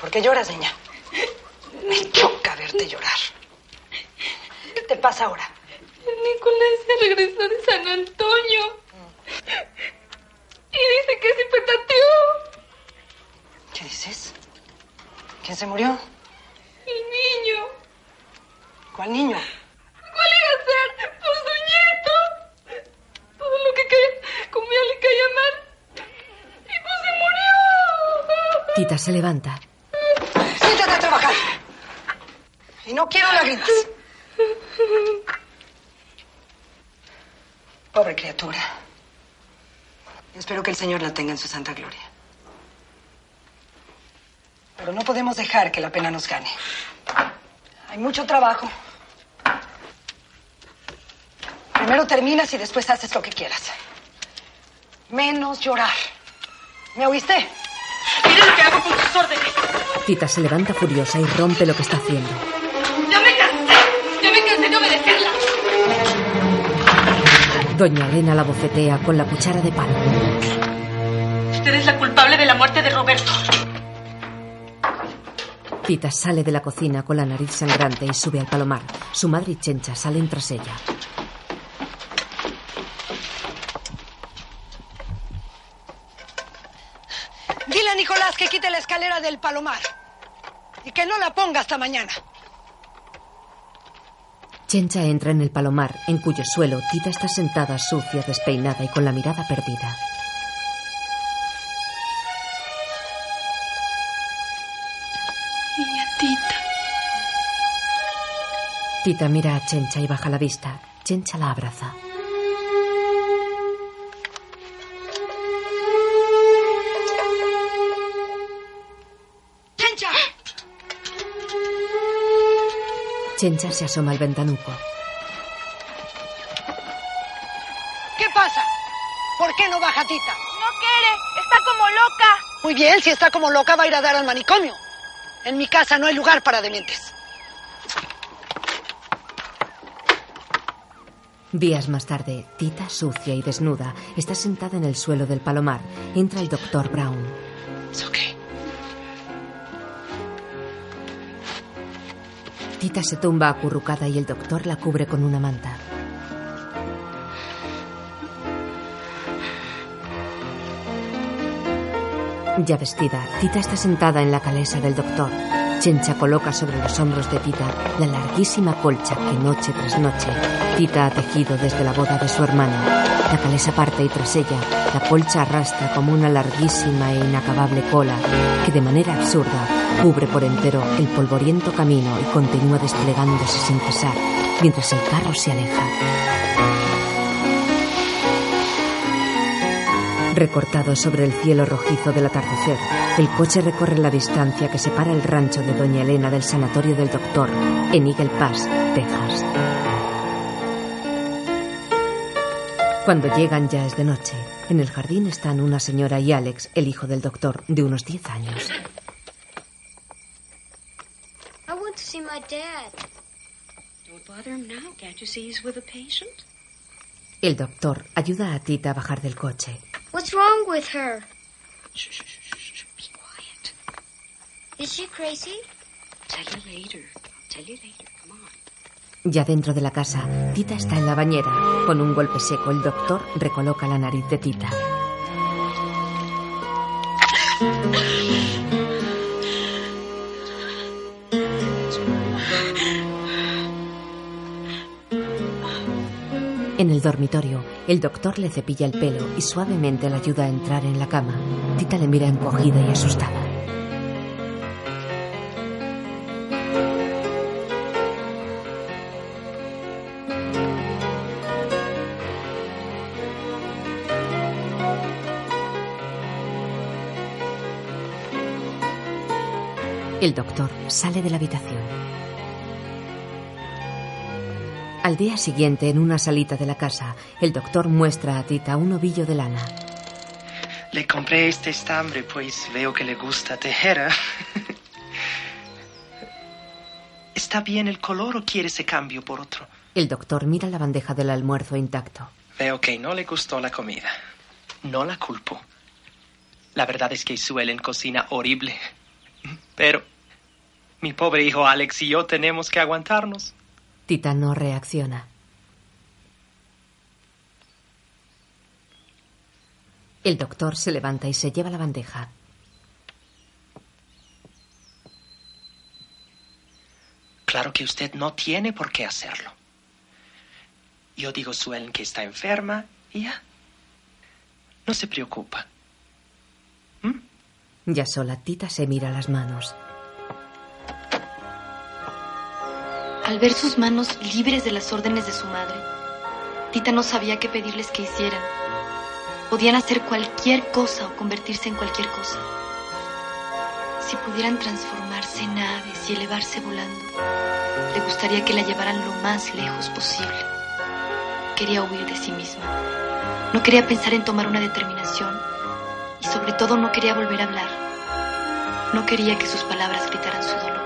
¿Por qué lloras, niña? Me choca verte llorar. ¿Qué te pasa ahora? Nicolás se regresó de San Antonio. Y dice que se petateó. ¿Qué dices? ¿Quién se murió? ¿Cuál niño? ¿Cuál iba a ser? Por su nieto. Todo lo que comía le caía mal. Y pues se murió. Tita se levanta. Siéntate a trabajar. Y no quiero lágrimas. Pobre criatura. Espero que el Señor la tenga en su santa gloria. Pero no podemos dejar que la pena nos gane. Hay mucho trabajo. Primero terminas y después haces lo que quieras. Menos llorar. ¿Me oíste? Mira lo que hago con sus órdenes. Tita se levanta furiosa y rompe lo que está haciendo. Ya me cansé. Ya me cansé de obedecerla. Doña Elena la bofetea con la cuchara de palo. Usted es la culpable de la muerte de Roberto. Tita sale de la cocina con la nariz sangrante y sube al palomar. Su madre y Chencha salen tras ella. Dile a Nicolás que quite la escalera del palomar. Y que no la ponga hasta mañana. Chencha entra en el palomar, en cuyo suelo Tita está sentada, sucia, despeinada y con la mirada perdida. Niña Tita. Tita mira a Chencha y baja la vista. Chencha la abraza. Chencha se asoma al ventanuco. ¿Qué pasa? ¿Por qué no baja Tita? No quiere, está como loca. Muy bien, si está como loca va a ir a dar al manicomio. En mi casa no hay lugar para dementes. Días más tarde, Tita, sucia y desnuda, está sentada en el suelo del palomar. Entra el doctor Brown. Tita se tumba acurrucada y el doctor la cubre con una manta. Ya vestida, Tita está sentada en la calesa del doctor. Chencha coloca sobre los hombros de Tita la larguísima colcha que noche tras noche Tita ha tejido desde la boda de su hermana. La calesa parte y tras ella la colcha arrastra como una larguísima e inacabable cola que de manera absurda cubre por entero el polvoriento camino y continúa desplegándose sin cesar mientras el carro se aleja. Recortado sobre el cielo rojizo del atardecer, el coche recorre la distancia que separa el rancho de Doña Elena del sanatorio del doctor en Eagle Pass, Texas. Cuando llegan ya es de noche. En el jardín están una señora y Alex, el hijo del doctor, de unos 10 años. I want to see my dad. Don't bother him now. Can't you see he's with a patient? El doctor ayuda a Tita a bajar del coche. What's wrong with her? Shh, shh, shh, shh, Be quiet. Is she crazy? Tell you later. I'll tell you later. Ya dentro de la casa, Tita está en la bañera. Con un golpe seco, el doctor recoloca la nariz de Tita. En el dormitorio, el doctor le cepilla el pelo y suavemente le ayuda a entrar en la cama. Tita le mira encogida y asustada. El doctor sale de la habitación. Al día siguiente, en una salita de la casa, el doctor muestra a Tita un ovillo de lana. Le compré este estambre, pues veo que le gusta tejer. ¿eh? (laughs) ¿Está bien el color o quiere ese cambio por otro? El doctor mira la bandeja del almuerzo intacto. Veo que no le gustó la comida. No la culpo. La verdad es que suelen cocina horrible. Pero mi pobre hijo Alex y yo tenemos que aguantarnos. Tita no reacciona. El doctor se levanta y se lleva la bandeja. Claro que usted no tiene por qué hacerlo. Yo digo a Suelen que está enferma y ya. No se preocupa. Ya sola, Tita se mira las manos. Al ver sus manos libres de las órdenes de su madre, Tita no sabía qué pedirles que hicieran. Podían hacer cualquier cosa o convertirse en cualquier cosa. Si pudieran transformarse en aves y elevarse volando, le gustaría que la llevaran lo más lejos posible. Quería huir de sí misma. No quería pensar en tomar una determinación y sobre todo no quería volver a hablar. No quería que sus palabras gritaran su dolor.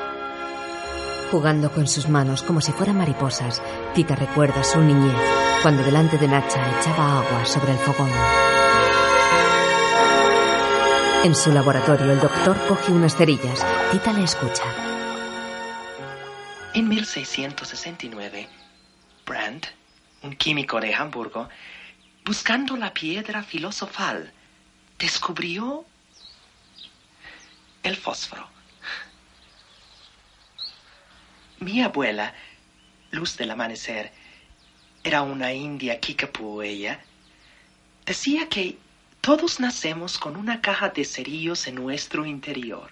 Jugando con sus manos como si fueran mariposas, Tita recuerda su niñez, cuando delante de Nacha echaba agua sobre el fogón. En su laboratorio, el doctor coge unas cerillas. Tita le escucha. En 1669, Brandt, un químico de Hamburgo, buscando la piedra filosofal, descubrió el fósforo. Mi abuela, Luz del Amanecer, era una india Kickapoo ella, decía que todos nacemos con una caja de cerillos en nuestro interior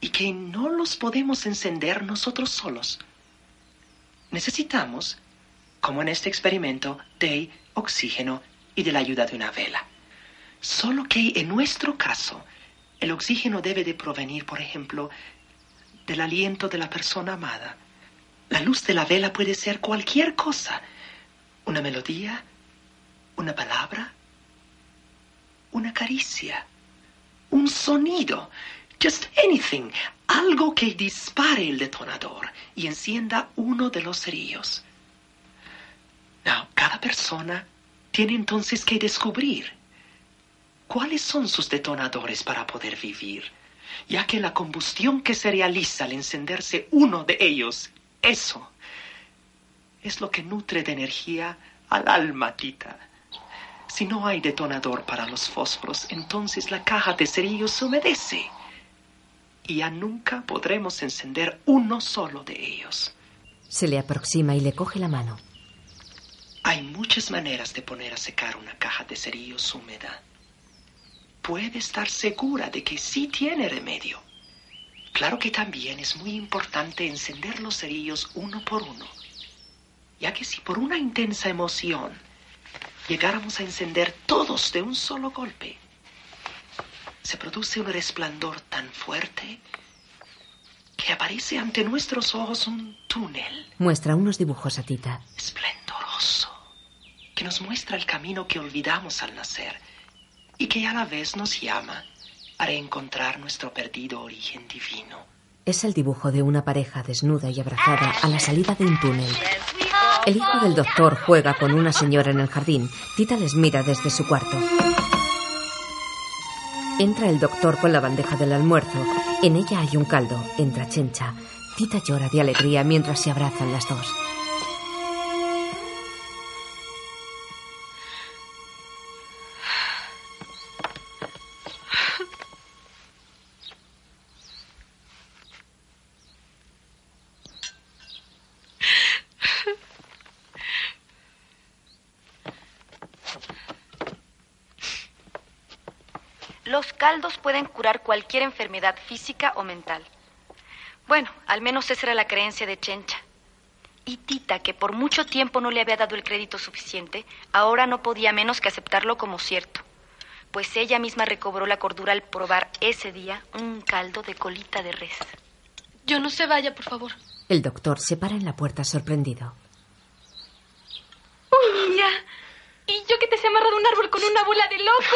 y que no los podemos encender nosotros solos. necesitamos, como en este experimento, de oxígeno y de la ayuda de una vela. Solo que en nuestro caso, el oxígeno debe de provenir, por ejemplo, del aliento de la persona amada. La luz de la vela puede ser cualquier cosa. Una melodía, una palabra, una caricia, un sonido, just anything, algo que dispare el detonador y encienda uno de los cerillos. Now, cada persona tiene entonces que descubrir cuáles son sus detonadores para poder vivir, ya que la combustión que se realiza al encenderse uno de ellos, eso es lo que nutre de energía al alma, Tita. Si no hay detonador para los fósforos, entonces la caja de cerillos se humedece y ya nunca podremos encender uno solo de ellos. Se le aproxima y le coge la mano. Hay muchas maneras de poner a secar una caja de cerillos húmeda. Puede estar segura de que sí tiene remedio. Claro que también es muy importante encender los cerillos uno por uno, ya que si por una intensa emoción llegáramos a encender todos de un solo golpe, se produce un resplandor tan fuerte que aparece ante nuestros ojos un túnel Muestra unos dibujos a Tita. esplendoroso que nos muestra el camino que olvidamos al nacer y que a la vez nos llama a reencontrar nuestro perdido origen divino. Es el dibujo de una pareja desnuda y abrazada a la salida de un túnel. El hijo del doctor juega con una señora en el jardín. Tita les mira desde su cuarto. Entra el doctor con la bandeja del almuerzo. En ella hay un caldo. Entra Chencha. Tita llora de alegría mientras se abrazan las dos. Caldos pueden curar cualquier enfermedad física o mental. Bueno, al menos esa era la creencia de Chencha. Y Tita, que por mucho tiempo no le había dado el crédito suficiente, ahora no podía menos que aceptarlo como cierto. Pues ella misma recobró la cordura al probar ese día un caldo de colita de res. Yo no se vaya, por favor. El doctor se para en la puerta sorprendido. Uy, niña. Y yo que te sé amarrado a un árbol con una bola de locos.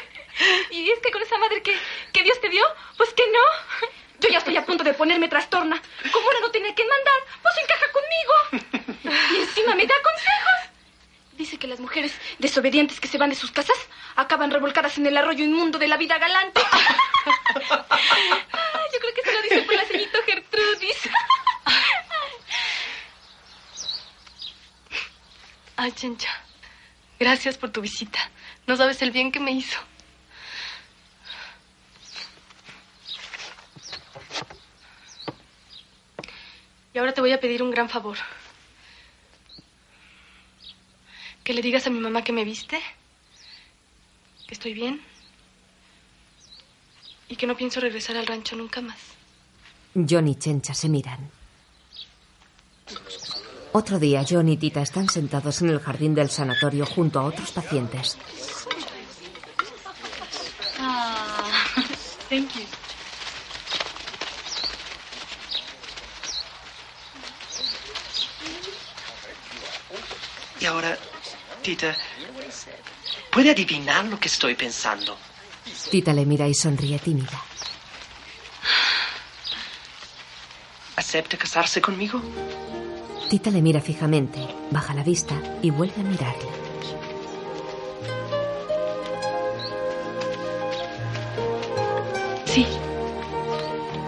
(laughs) (laughs) y es que con esa madre que, que Dios te dio, pues que no. Yo ya estoy a punto de ponerme trastorna. Como ahora no tiene que mandar, pues encaja conmigo. Y encima me da consejos. Dice que las mujeres desobedientes que se van de sus casas acaban revolcadas en el arroyo inmundo de la vida galante. (laughs) Ah, Yo creo que se lo dice por la ceñito Gertrudis. Ay, Chencha, gracias por tu visita. No sabes el bien que me hizo. Y ahora te voy a pedir un gran favor. Que le digas a mi mamá que me viste, que estoy bien y que no pienso regresar al rancho nunca más. John y Chencha se miran. Otro día, John y Tita están sentados en el jardín del sanatorio junto a otros pacientes. Ah, thank you. Y ahora, Tita, ¿puede adivinar lo que estoy pensando? Tita le mira y sonríe tímida. ¿Acepta casarse conmigo? Tita le mira fijamente, baja la vista y vuelve a mirarle. Sí,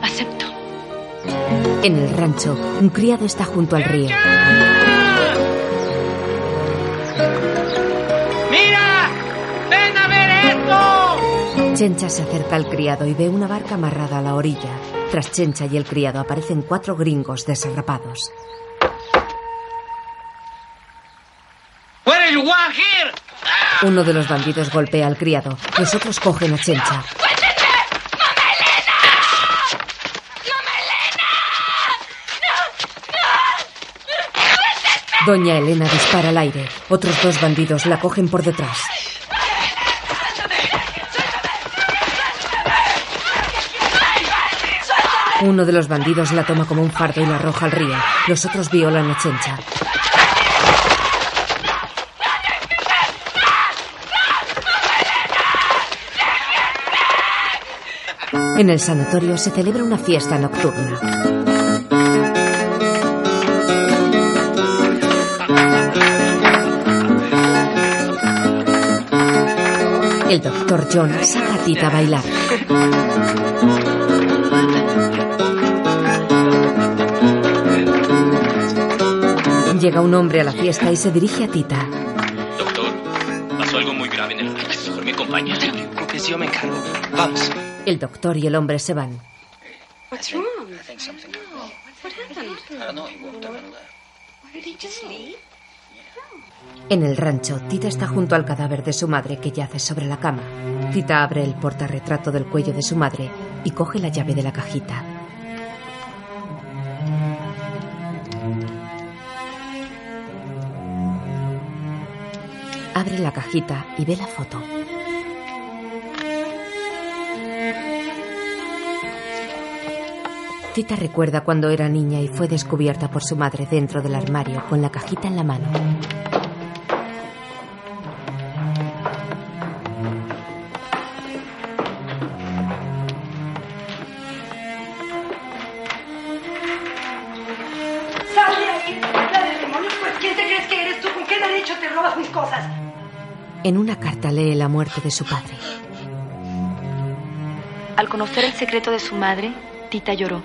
acepto. En el rancho, un criado está junto al río. Chencha se acerca al criado y ve una barca amarrada a la orilla. Tras Chencha y el criado aparecen cuatro gringos desarrapados. Uno de los bandidos golpea al criado. Los otros cogen a Chencha. Doña Elena dispara al aire. Otros dos bandidos la cogen por detrás. Uno de los bandidos la toma como un fardo y la arroja al río. Los otros violan a Chencha. En el sanatorio se celebra una fiesta nocturna. El doctor John saca a Tita a bailar. Llega un hombre a la fiesta y se dirige a Tita. Doctor, pasó algo muy grave en el rancho. Mejor me acompaña. Pues yo me encargo. Vamos. El doctor y el hombre se van. What's wrong? What happened? Did he just leave? En el rancho, Tita está junto al cadáver de su madre que yace sobre la cama. Tita abre el portarretrato del cuello de su madre y coge la llave de la cajita. Abre la cajita y ve la foto. Tita recuerda cuando era niña y fue descubierta por su madre dentro del armario con la cajita en la mano. En una carta lee la muerte de su padre. Al conocer el secreto de su madre, Tita lloró.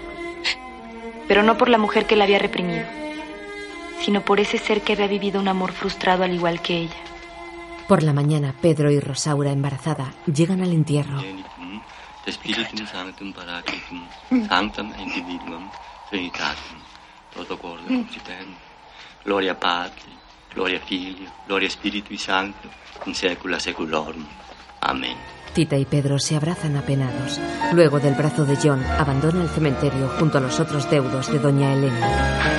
Pero no por la mujer que la había reprimido, sino por ese ser que había vivido un amor frustrado al igual que ella. Por la mañana, Pedro y Rosaura, embarazada, llegan al entierro. Gloria Patri, Gloria Filio, Gloria Spiritui Sancto, in secula seculorum. Amén. Tita y Pedro se abrazan apenados. Luego del brazo de John, abandona el cementerio junto a los otros deudos de Doña Elena.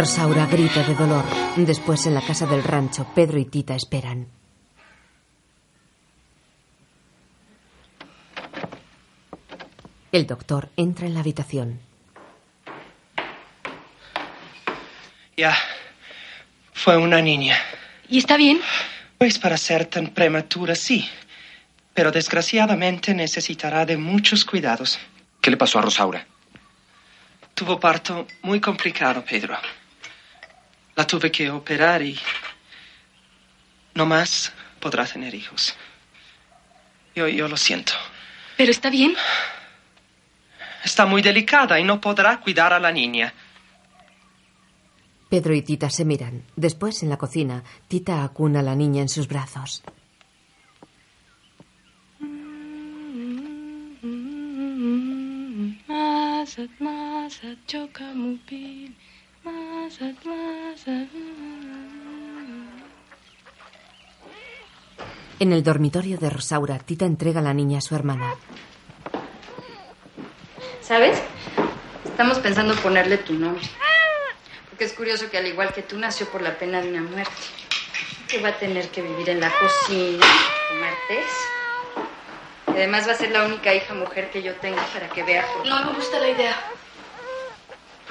Rosaura grita de dolor. Después, en la casa del rancho, Pedro y Tita esperan. El doctor entra en la habitación. Ya. Fue una niña. ¿Y está bien? Pues para ser tan prematura, sí. Pero desgraciadamente necesitará de muchos cuidados. ¿Qué le pasó a Rosaura? Tuvo parto muy complicado, Pedro. La tuve que operar y no más podrá tener hijos. Yo, yo lo siento. ¿Pero está bien? Está muy delicada y no podrá cuidar a la niña. Pedro y Tita se miran. Después, en la cocina, Tita acuna a la niña en sus brazos. En el dormitorio de Rosaura, Tita entrega a la niña a su hermana. ¿Sabes? Estamos pensando ponerle tu nombre. Porque es curioso que al igual que tú nació por la pena de una muerte. Que va a tener que vivir en la cocina, tomar tés. Y además va a ser la única hija mujer que yo tengo para que vea por No me gusta la idea.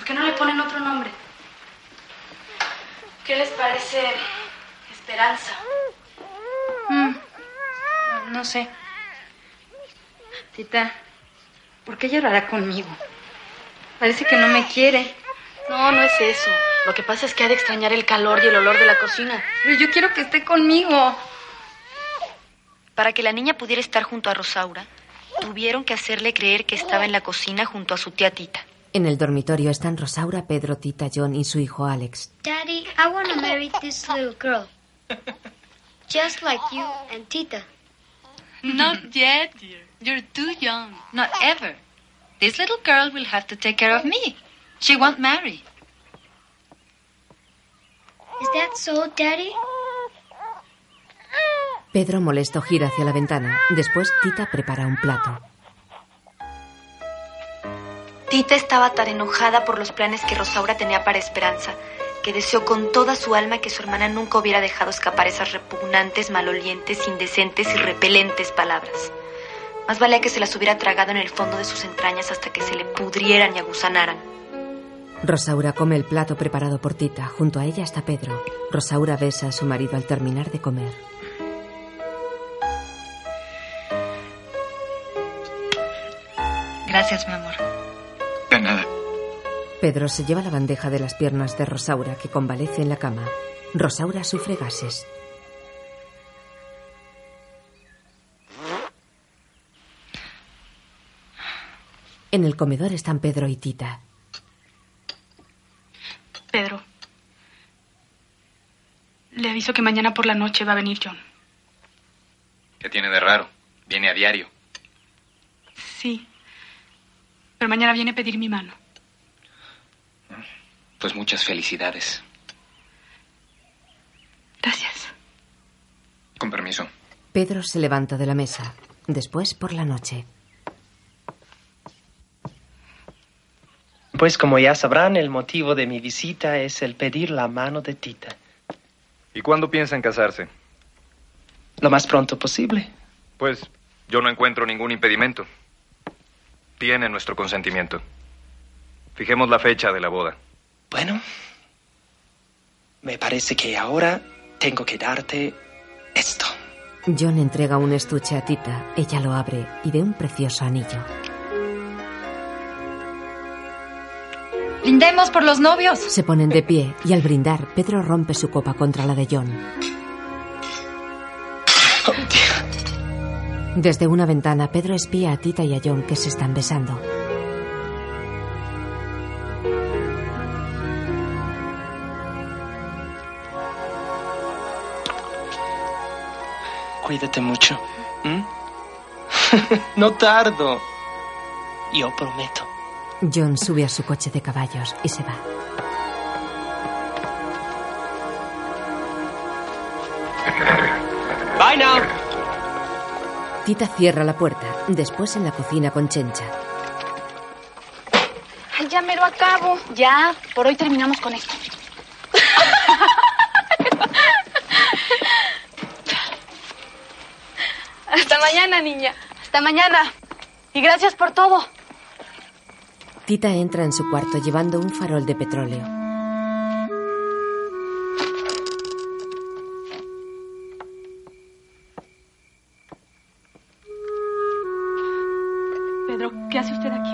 ¿Por qué no le ponen otro nombre? ¿Qué les parece Esperanza? Mm, no, no sé. Tita, ¿por qué llorará conmigo? Parece que no me quiere. No, no es eso. Lo que pasa es que ha de extrañar el calor y el olor de la cocina. Pero yo quiero que esté conmigo. Para que la niña pudiera estar junto a Rosaura, tuvieron que hacerle creer que estaba en la cocina junto a su tía Tita. En el dormitorio están Rosaura, Pedro, Tita, John y su hijo Alex. Daddy, I want to marry this little girl. Just like you and Tita. Not yet, dear. You're too young. Not ever. This little girl will have to take care of me. She won't marry. that so, Daddy? Pedro molesto gira hacia la ventana. Después Tita prepara un plato. Tita estaba tan enojada por los planes que Rosaura tenía para Esperanza, que deseó con toda su alma que su hermana nunca hubiera dejado escapar esas repugnantes, malolientes, indecentes y repelentes palabras. Más valía que se las hubiera tragado en el fondo de sus entrañas hasta que se le pudrieran y aguzanaran. Rosaura come el plato preparado por Tita. Junto a ella está Pedro. Rosaura besa a su marido al terminar de comer. Gracias, mi amor. Pedro se lleva la bandeja de las piernas de Rosaura, que convalece en la cama. Rosaura sufre gases. En el comedor están Pedro y Tita. Pedro. Le aviso que mañana por la noche va a venir John. ¿Qué tiene de raro? Viene a diario. Sí. Pero mañana viene a pedir mi mano. Pues muchas felicidades. Gracias. Con permiso. Pedro se levanta de la mesa. Después, por la noche. Pues como ya sabrán, el motivo de mi visita es el pedir la mano de Tita. ¿Y cuándo piensan casarse? Lo más pronto posible. Pues yo no encuentro ningún impedimento. Tiene nuestro consentimiento. Fijemos la fecha de la boda. Bueno, me parece que ahora tengo que darte esto. John entrega un estuche a Tita. Ella lo abre y ve un precioso anillo. Brindemos por los novios. Se ponen de pie y al brindar, Pedro rompe su copa contra la de John. Desde una ventana, Pedro espía a Tita y a John que se están besando. Cuídate mucho. (laughs) no tardo. Yo prometo. John sube a su coche de caballos y se va. Bye now. Tita cierra la puerta. Después en la cocina con Chencha. Ay, ya me lo acabo. Ya, por hoy terminamos con esto. (laughs) Hasta mañana, niña. Hasta mañana. Y gracias por todo. Tita entra en su cuarto llevando un farol de petróleo. Pedro, ¿qué hace usted aquí?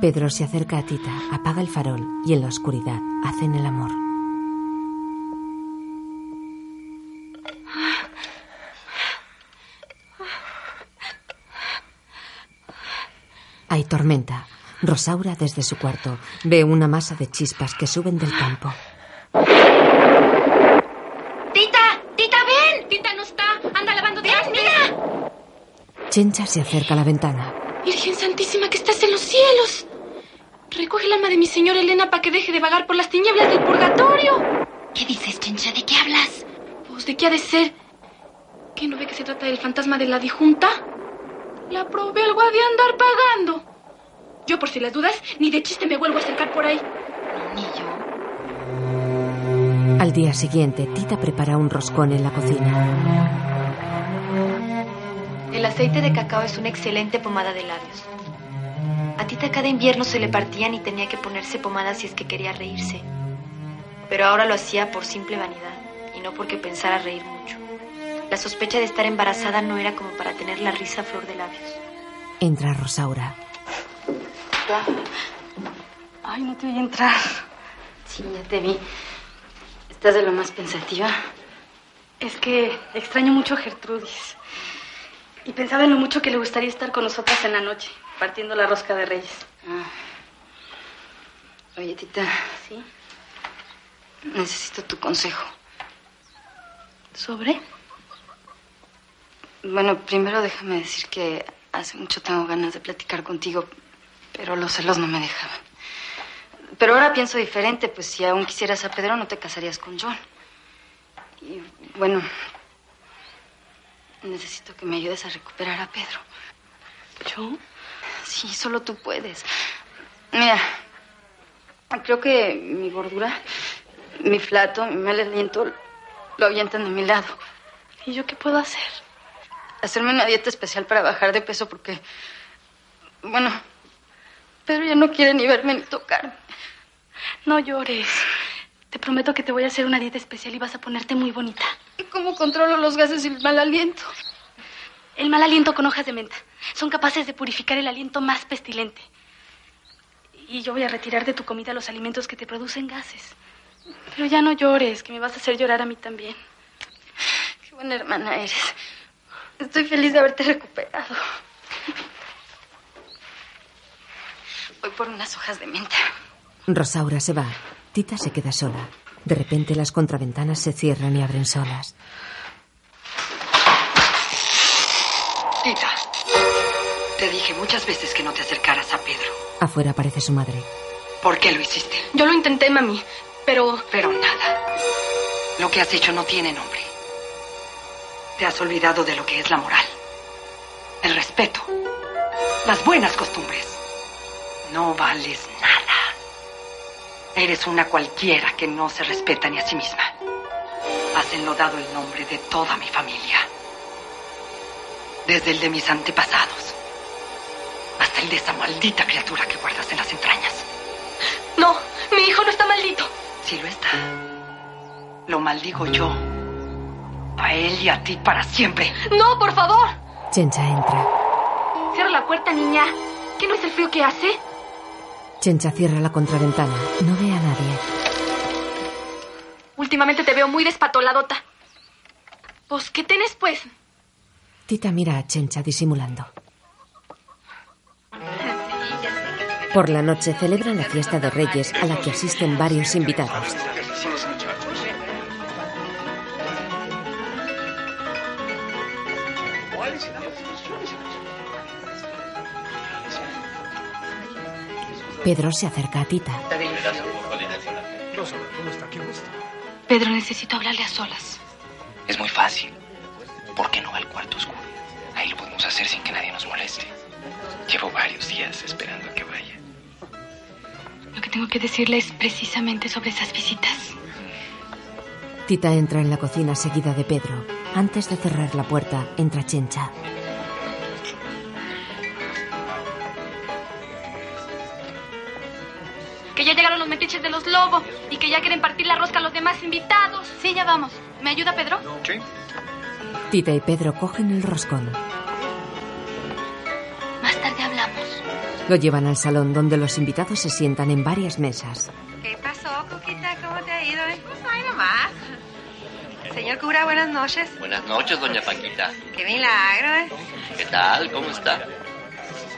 Pedro se acerca a Tita, apaga el farol y en la oscuridad hacen el amor. Hay tormenta. Rosaura desde su cuarto ve una masa de chispas que suben del campo. ¡Tita! ¡Tita, ven! Tita no está. Anda lavando dientes. ¡Mira! Chencha se acerca a la ventana. Virgen Santísima, que estás en los cielos. Recoge el alma de mi señora Elena para que deje de vagar por las tinieblas del purgatorio. ¿Qué dices, Chencha? ¿De qué hablas? Pues, ¿de qué ha de ser? ¿Qué no ve que se trata del fantasma de la dijunta? La probé algo ha de andar pagando. Yo, por si las dudas, ni de chiste me vuelvo a acercar por ahí. Ni yo. Al día siguiente, Tita prepara un roscón en la cocina. El aceite de cacao es una excelente pomada de labios. A Tita cada invierno se le partían y tenía que ponerse pomada si es que quería reírse. Pero ahora lo hacía por simple vanidad y no porque pensara reír mucho. La sospecha de estar embarazada no era como para tener la risa a flor de labios. Entra Rosaura. Ay, no te voy a entrar. Sí, ya te vi. Estás de lo más pensativa. Es que extraño mucho a Gertrudis. Y pensaba en lo mucho que le gustaría estar con nosotras en la noche, partiendo la rosca de reyes. Ah. Oye, tita. ¿Sí? Necesito tu consejo. ¿Sobre? Bueno, primero déjame decir que hace mucho tengo ganas de platicar contigo, pero los celos no me dejaban. Pero ahora pienso diferente, pues si aún quisieras a Pedro no te casarías con John. Y bueno, necesito que me ayudes a recuperar a Pedro. ¿Yo? Sí, solo tú puedes. Mira, creo que mi gordura, mi flato, mi mal aliento lo avientan de mi lado. ¿Y yo qué puedo hacer? Hacerme una dieta especial para bajar de peso porque, bueno, Pedro ya no quiere ni verme ni tocarme. No llores. Te prometo que te voy a hacer una dieta especial y vas a ponerte muy bonita. ¿Y cómo controlo los gases y el mal aliento? El mal aliento con hojas de menta. Son capaces de purificar el aliento más pestilente. Y yo voy a retirar de tu comida los alimentos que te producen gases. Pero ya no llores, que me vas a hacer llorar a mí también. Qué buena hermana eres. Estoy feliz de haberte recuperado. Voy por unas hojas de menta. Rosaura se va. Tita se queda sola. De repente las contraventanas se cierran y abren solas. Tita, te dije muchas veces que no te acercaras a Pedro. Afuera aparece su madre. ¿Por qué lo hiciste? Yo lo intenté, mami, pero... Pero nada. Lo que has hecho no tiene nombre. Te has olvidado de lo que es la moral. El respeto. Las buenas costumbres. No vales nada. Eres una cualquiera que no se respeta ni a sí misma. Has enlodado el nombre de toda mi familia. Desde el de mis antepasados hasta el de esa maldita criatura que guardas en las entrañas. No, mi hijo no está maldito. Sí lo está. Lo maldigo yo. A él y a ti para siempre. No, por favor. Chencha entra. Cierra la puerta, niña. ¿Qué no es el frío que hace? Chencha cierra la contraventana. No ve a nadie. Últimamente te veo muy despatoladota. Pues, ¿qué tenés, pues? Tita mira a Chencha disimulando. (laughs) Por la noche celebran la fiesta de Reyes a la que asisten varios invitados. Pedro se acerca a Tita. ¿cómo está? ¿Qué gusto? Pedro, necesito hablarle a solas. Es muy fácil. ¿Por qué no va al cuarto oscuro? Ahí lo podemos hacer sin que nadie nos moleste. Llevo varios días esperando a que vaya. Lo que tengo que decirle es precisamente sobre esas visitas. Tita entra en la cocina seguida de Pedro. Antes de cerrar la puerta, entra Chencha. Que ya llegaron los metiches de los lobos y que ya quieren partir la rosca a los demás invitados. Sí, ya vamos. ¿Me ayuda, Pedro? Sí. Tita y Pedro cogen el roscón. Más tarde hablamos. Lo llevan al salón donde los invitados se sientan en varias mesas. ¿Qué pasó, Cuquita? ¿Cómo te ha ido? Pues ahí nomás. Señor cura, buenas noches. Buenas noches, doña Paquita. Qué milagro, ¿eh? ¿Qué tal? ¿Cómo está?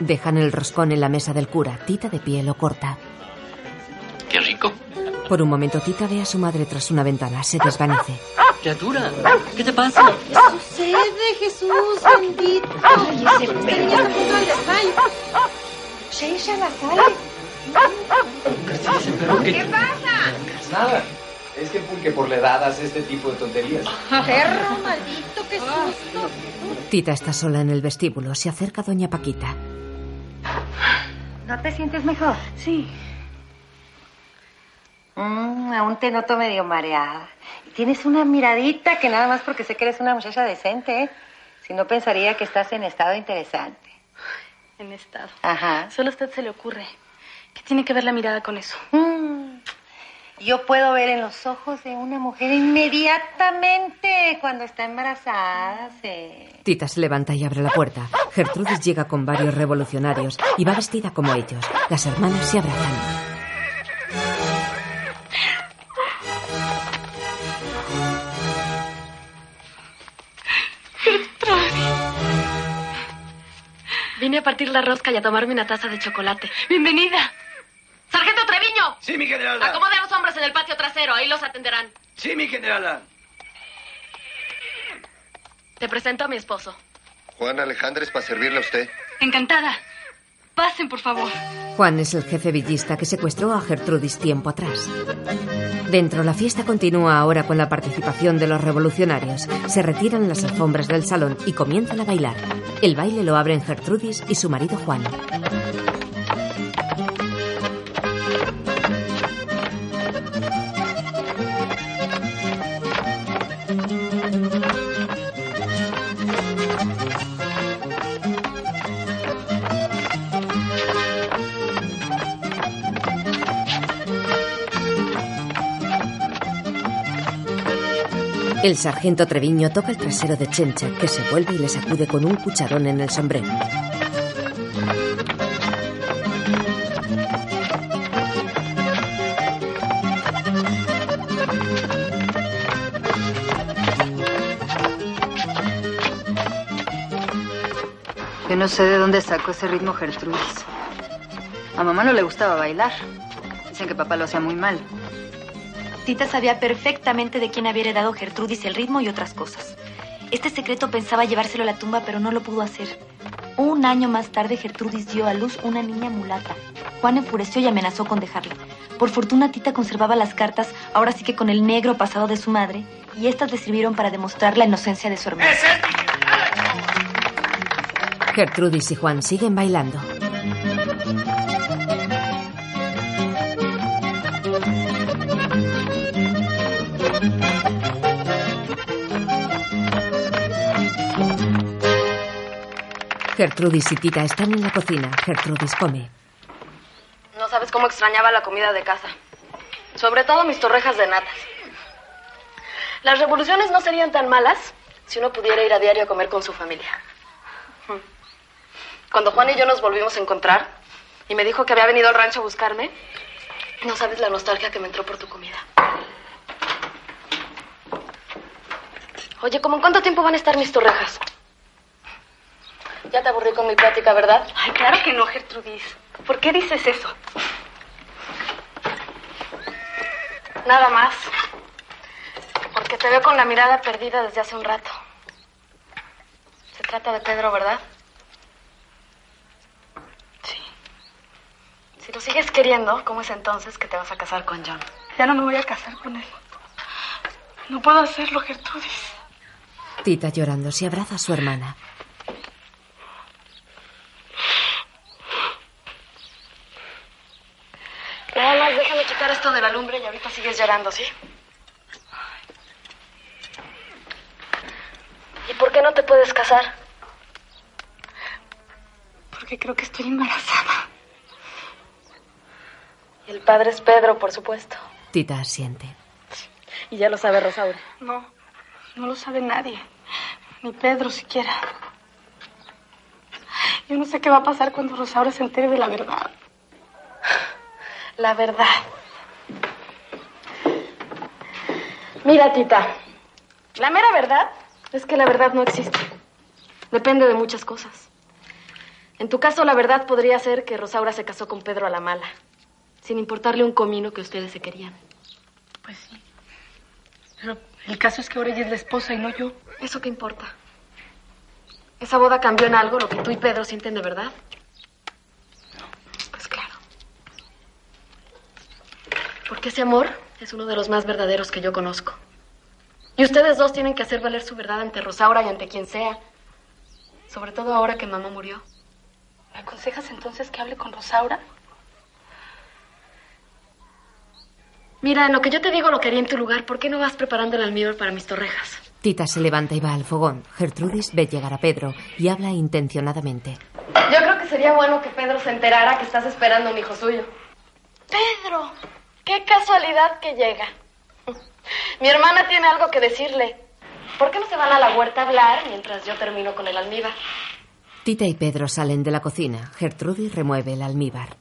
Dejan el roscón en la mesa del cura. Tita de pie lo corta. Qué rico. Por un momento Tita ve a su madre tras una ventana. Se desvanece. Criatura, ¿qué te pasa? ¿Qué sucede, Jesús bendito? Ay, ese niño está a punto del desmayo. Sheisha la sale. ¿Qué pasa? Nada. Es que porque por la edad hace este tipo de tonterías. Perro maldito, qué susto. Tita está sola en el vestíbulo. Se acerca doña Paquita. ¿No te sientes mejor? Sí. Mm, aún te noto medio mareada. Y Tienes una miradita que nada más porque sé que eres una muchacha decente, ¿eh? Si no pensaría que estás en estado interesante. En estado. Ajá. Solo a usted se le ocurre. ¿Qué tiene que ver la mirada con eso? Mm, Yo puedo ver en los ojos de una mujer inmediatamente cuando está embarazada. Sí. Tita se levanta y abre la puerta. Gertrudis llega con varios revolucionarios y va vestida como ellos. Las hermanas se abrazan. Vine a partir la rosca y a tomarme una taza de chocolate. ¡Bienvenida! ¡Sargento Treviño! Sí, mi generala. Acomode a los hombres en el patio trasero, ahí los atenderán. Sí, mi generala. Te presento a mi esposo. Juan Alejandres para servirle a usted. Encantada. Pasen, por favor. Juan es el jefe villista que secuestró a Gertrudis tiempo atrás. Dentro, la fiesta continúa ahora con la participación de los revolucionarios. Se retiran las alfombras del salón y comienzan a bailar. El baile lo abren Gertrudis y su marido Juan. El sargento Treviño toca el trasero de Chencha, que se vuelve y le sacude con un cucharón en el sombrero. Yo no sé de dónde sacó ese ritmo Gertrudis. A mamá no le gustaba bailar. Dicen que papá lo hacía muy mal. Tita sabía perfectamente de quién había heredado Gertrudis el ritmo y otras cosas. Este secreto pensaba llevárselo a la tumba, pero no lo pudo hacer. Un año más tarde, Gertrudis dio a luz una niña mulata. Juan enfureció y amenazó con dejarla. Por fortuna, Tita conservaba las cartas, ahora sí que con el negro pasado de su madre, y estas le sirvieron para demostrar la inocencia de su hermano. Gertrudis y Juan siguen bailando. Gertrudis y Tita están en la cocina. Gertrudis come. No sabes cómo extrañaba la comida de casa. Sobre todo mis torrejas de natas. Las revoluciones no serían tan malas si uno pudiera ir a diario a comer con su familia. Cuando Juan y yo nos volvimos a encontrar y me dijo que había venido al rancho a buscarme, no sabes la nostalgia que me entró por tu comida. Oye, ¿cómo en cuánto tiempo van a estar mis torrejas? Ya te aburrí con mi plática, ¿verdad? Ay, claro que no, Gertrudis. ¿Por qué dices eso? Nada más. Porque te veo con la mirada perdida desde hace un rato. Se trata de Pedro, ¿verdad? Sí. Si lo sigues queriendo, ¿cómo es entonces que te vas a casar con John? Ya no me voy a casar con él. No puedo hacerlo, Gertrudis. Tita llorando se abraza a su hermana. Nada más déjame quitar esto de la lumbre y ahorita sigues llorando, ¿sí? ¿Y por qué no te puedes casar? Porque creo que estoy embarazada. El padre es Pedro, por supuesto. Tita asiente. Y ya lo sabe Rosaura. No, no lo sabe nadie. Ni Pedro siquiera. Yo no sé qué va a pasar cuando Rosaura se entere de la verdad. La verdad. Mira, tita. La mera verdad es que la verdad no existe. Depende de muchas cosas. En tu caso, la verdad podría ser que Rosaura se casó con Pedro a la mala, sin importarle un comino que ustedes se querían. Pues sí. Pero el caso es que ahora ella es la esposa y no yo. ¿Eso qué importa? ¿Esa boda cambió en algo lo que tú y Pedro sienten de verdad? Pues claro. Porque ese amor es uno de los más verdaderos que yo conozco. Y ustedes dos tienen que hacer valer su verdad ante Rosaura y ante quien sea. Sobre todo ahora que mamá murió. ¿Me aconsejas entonces que hable con Rosaura? Mira, en lo que yo te digo lo que haría en tu lugar, ¿por qué no vas preparando el almíbar para mis torrejas? Tita se levanta y va al fogón. Gertrudis ve llegar a Pedro y habla intencionadamente. Yo creo que sería bueno que Pedro se enterara que estás esperando un hijo suyo. Pedro, Qué casualidad que llega. Mi hermana tiene algo que decirle. ¿Por qué no se van a la huerta a hablar mientras yo termino con el almíbar? Tita y Pedro salen de la cocina. Gertrudis remueve el almíbar.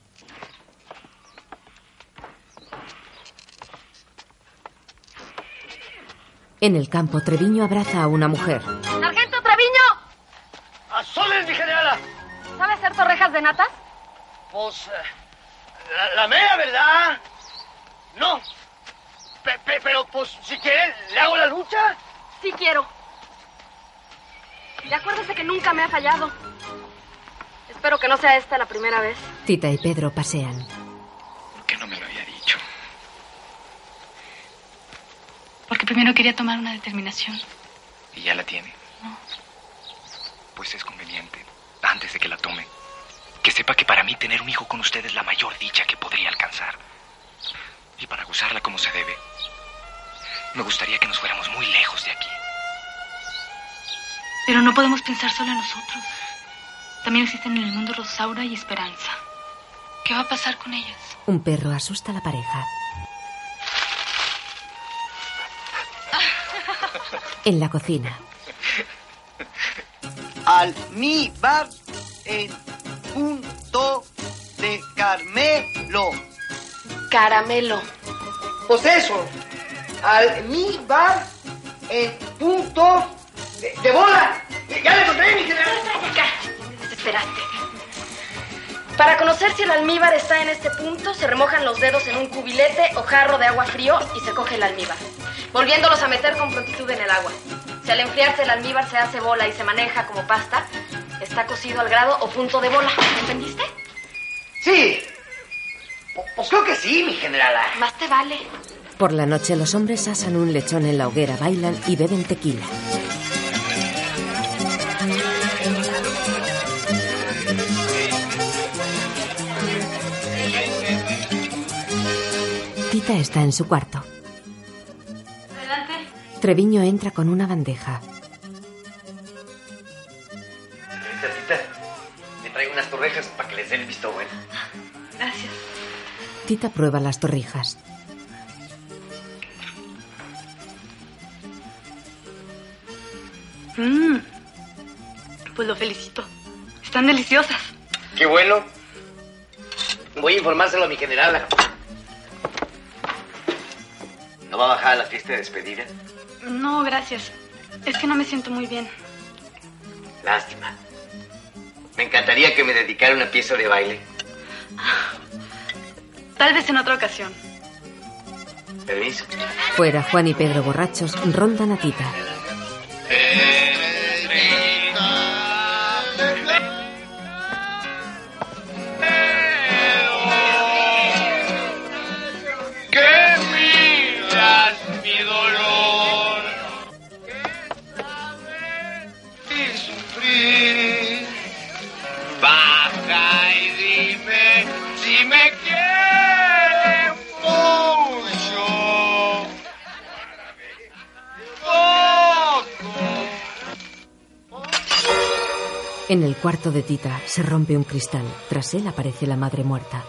En el campo, Treviño abraza a una mujer. ¡Sargento Treviño! ¡A soles, mi generala! ¿Sabe hacer torrejas de natas? Pues. eh, La, la mera verdad. No. Pe- pe- pero, pues, si quiere, ¿le hago la lucha? Sí quiero. Y acuérdese que nunca me ha fallado. Espero que no sea esta la primera vez. Tita y Pedro pasean. ¿Por qué no me lo había dicho? Porque primero quería tomar una determinación. ¿Y ya la tiene? No. Pues es conveniente, antes de que la tome, que sepa que para mí tener un hijo con usted es la mayor dicha que podría alcanzar. Y para gozarla como se debe, me gustaría que nos fuéramos muy lejos de aquí. Pero no podemos pensar solo en nosotros. También existen en el mundo Rosaura y Esperanza. ¿Qué va a pasar con ellas? Un perro asusta a la pareja. (laughs) En la cocina. Almíbar en punto de Carmelo. Caramelo. Pues eso, almíbar en punto de, de bola. Ya le encontré, mi general. Desesperante. Para conocer si el almíbar está en este punto, se remojan los dedos en un cubilete o jarro de agua frío y se coge el almíbar, volviéndolos a meter con prontitud en el agua. Si al enfriarse el almíbar se hace bola y se maneja como pasta, está cocido al grado o punto de bola. ¿Entendiste? Sí. Pues creo que sí, mi generala. Más te vale. Por la noche los hombres asan un lechón en la hoguera, bailan y beben tequila. Tita está en su cuarto. Adelante. Treviño entra con una bandeja. Señorita Tita, me traigo unas torrejas para que les den el visto bueno. Gracias. Tita prueba las torrijas. Mm. Pues lo felicito. Están deliciosas. Qué bueno. Voy a informárselo a mi generala. ¿No va a bajar a la fiesta de despedida? No, gracias. Es que no me siento muy bien. Lástima. Me encantaría que me dedicara una pieza de baile. Tal vez en otra ocasión. Fuera, Juan y Pedro borrachos rondan a Tita. Que dime si me quieres mucho. En el cuarto de Tita se rompe un cristal. Tras él aparece la madre muerta.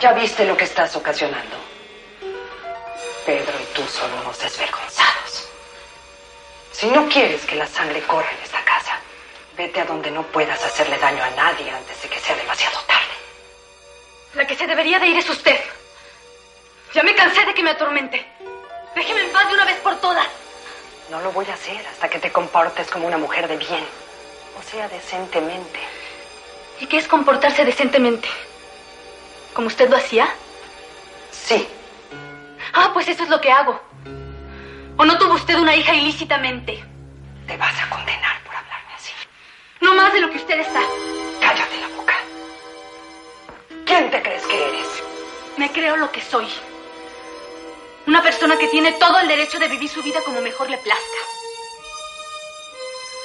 Ya viste lo que estás ocasionando. Pedro y tú son unos desvergonzados. Si no quieres que la sangre corra en esta casa, vete a donde no puedas hacerle daño a nadie antes de que sea demasiado tarde. La que se debería de ir es usted. Ya me cansé de que me atormente. Déjeme en paz de una vez por todas. No lo voy a hacer hasta que te comportes como una mujer de bien. O sea, decentemente. ¿Y qué es comportarse decentemente? ¿Como usted lo hacía? Sí. Ah, pues eso es lo que hago. ¿O no tuvo usted una hija ilícitamente? Te vas a condenar. No más de lo que usted está. Cállate la boca. ¿Quién te crees que eres? Me creo lo que soy. Una persona que tiene todo el derecho de vivir su vida como mejor le plazca.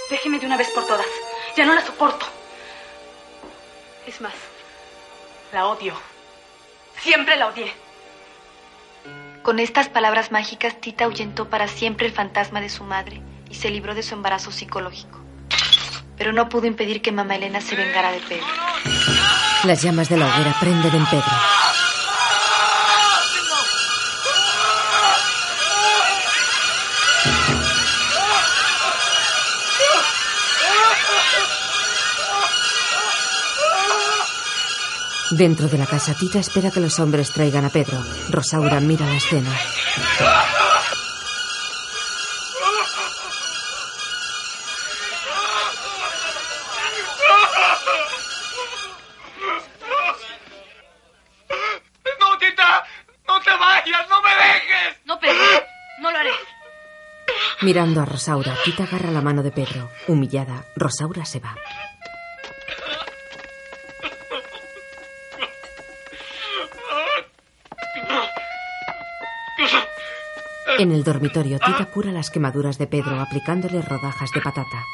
Déjeme de una vez por todas. Ya no la soporto. Es más, la odio. Siempre la odié. Con estas palabras mágicas, Tita ahuyentó para siempre el fantasma de su madre y se libró de su embarazo psicológico. Pero no pudo impedir que mamá Elena se vengara de Pedro. Las llamas de la hoguera prenden en Pedro. Dentro de la casa, Tita espera que los hombres traigan a Pedro. Rosaura mira la escena. Mirando a Rosaura, Tita agarra la mano de Pedro. Humillada, Rosaura se va. En el dormitorio, Tita cura las quemaduras de Pedro aplicándole rodajas de patata.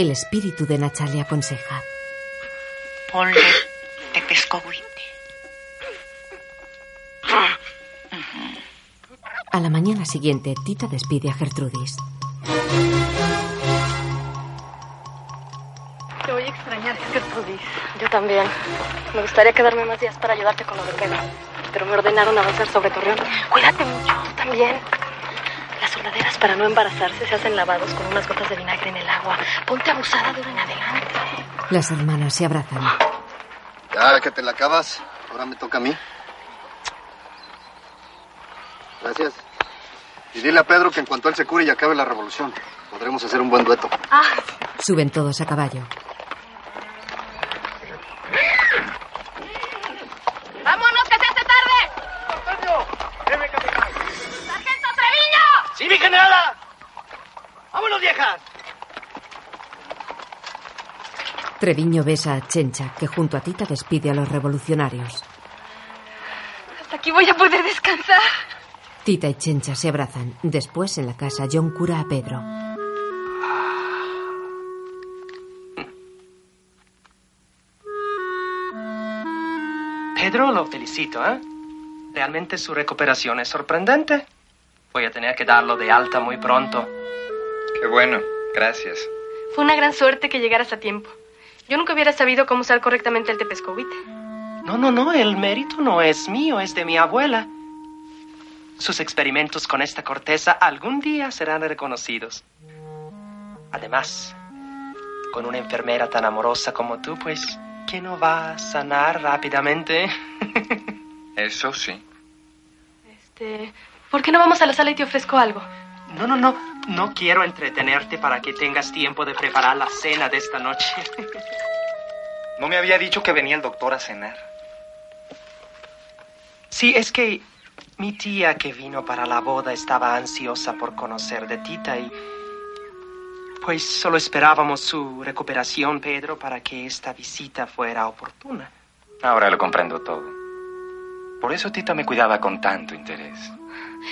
El espíritu de Nacha le aconseja. Ponle de pescobuite. A la mañana siguiente, Tita despide a Gertrudis. Te voy a extrañar, Gertrudis. Yo también. Me gustaría quedarme más días para ayudarte con lo de Pedro. Pero me ordenaron avanzar sobre Torreón. Cuídate mucho, tú también. Las soldaderas para no embarazarse se hacen lavados con unas gotas de vinagre en el agua. Ponte abusada de ahora en adelante. Las hermanas se abrazan. Ya que te la acabas, ahora me toca a mí. Gracias. Y dile a Pedro que en cuanto él se cure y acabe la revolución, podremos hacer un buen dueto. Suben todos a caballo. ¡Vámonos, que se hace tarde! ¡Sargento Treviño! ¡Sí, mi generala! ¡Vámonos, viejas! Treviño besa a Chencha, que junto a Tita despide a los revolucionarios. Hasta aquí voy a poder descansar. Tita y Chencha se abrazan. Después, en la casa, John cura a Pedro. Pedro, lo felicito, ¿eh? Realmente su recuperación es sorprendente. Voy a tener que darlo de alta muy pronto. Qué bueno, gracias. Fue una gran suerte que llegaras a tiempo. Yo nunca hubiera sabido cómo usar correctamente el tepescovite. No, no, no, el mérito no es mío, es de mi abuela. Sus experimentos con esta corteza algún día serán reconocidos. Además, con una enfermera tan amorosa como tú, pues, ¿quién no va a sanar rápidamente? (laughs) Eso sí. Este, ¿Por qué no vamos a la sala y te ofrezco algo? No, no, no, no quiero entretenerte para que tengas tiempo de preparar la cena de esta noche. ¿No me había dicho que venía el doctor a cenar? Sí, es que mi tía que vino para la boda estaba ansiosa por conocer de Tita y... Pues solo esperábamos su recuperación, Pedro, para que esta visita fuera oportuna. Ahora lo comprendo todo. Por eso Tita me cuidaba con tanto interés.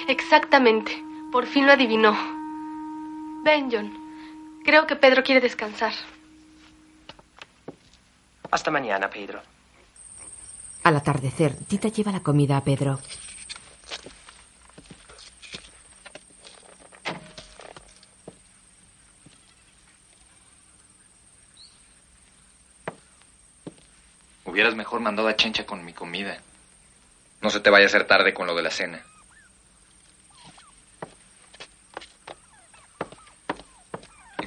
Exactamente. Por fin lo adivinó. Ven, John. Creo que Pedro quiere descansar. Hasta mañana, Pedro. Al atardecer, Tita lleva la comida a Pedro. Hubieras mejor mandado a Chencha con mi comida. No se te vaya a hacer tarde con lo de la cena.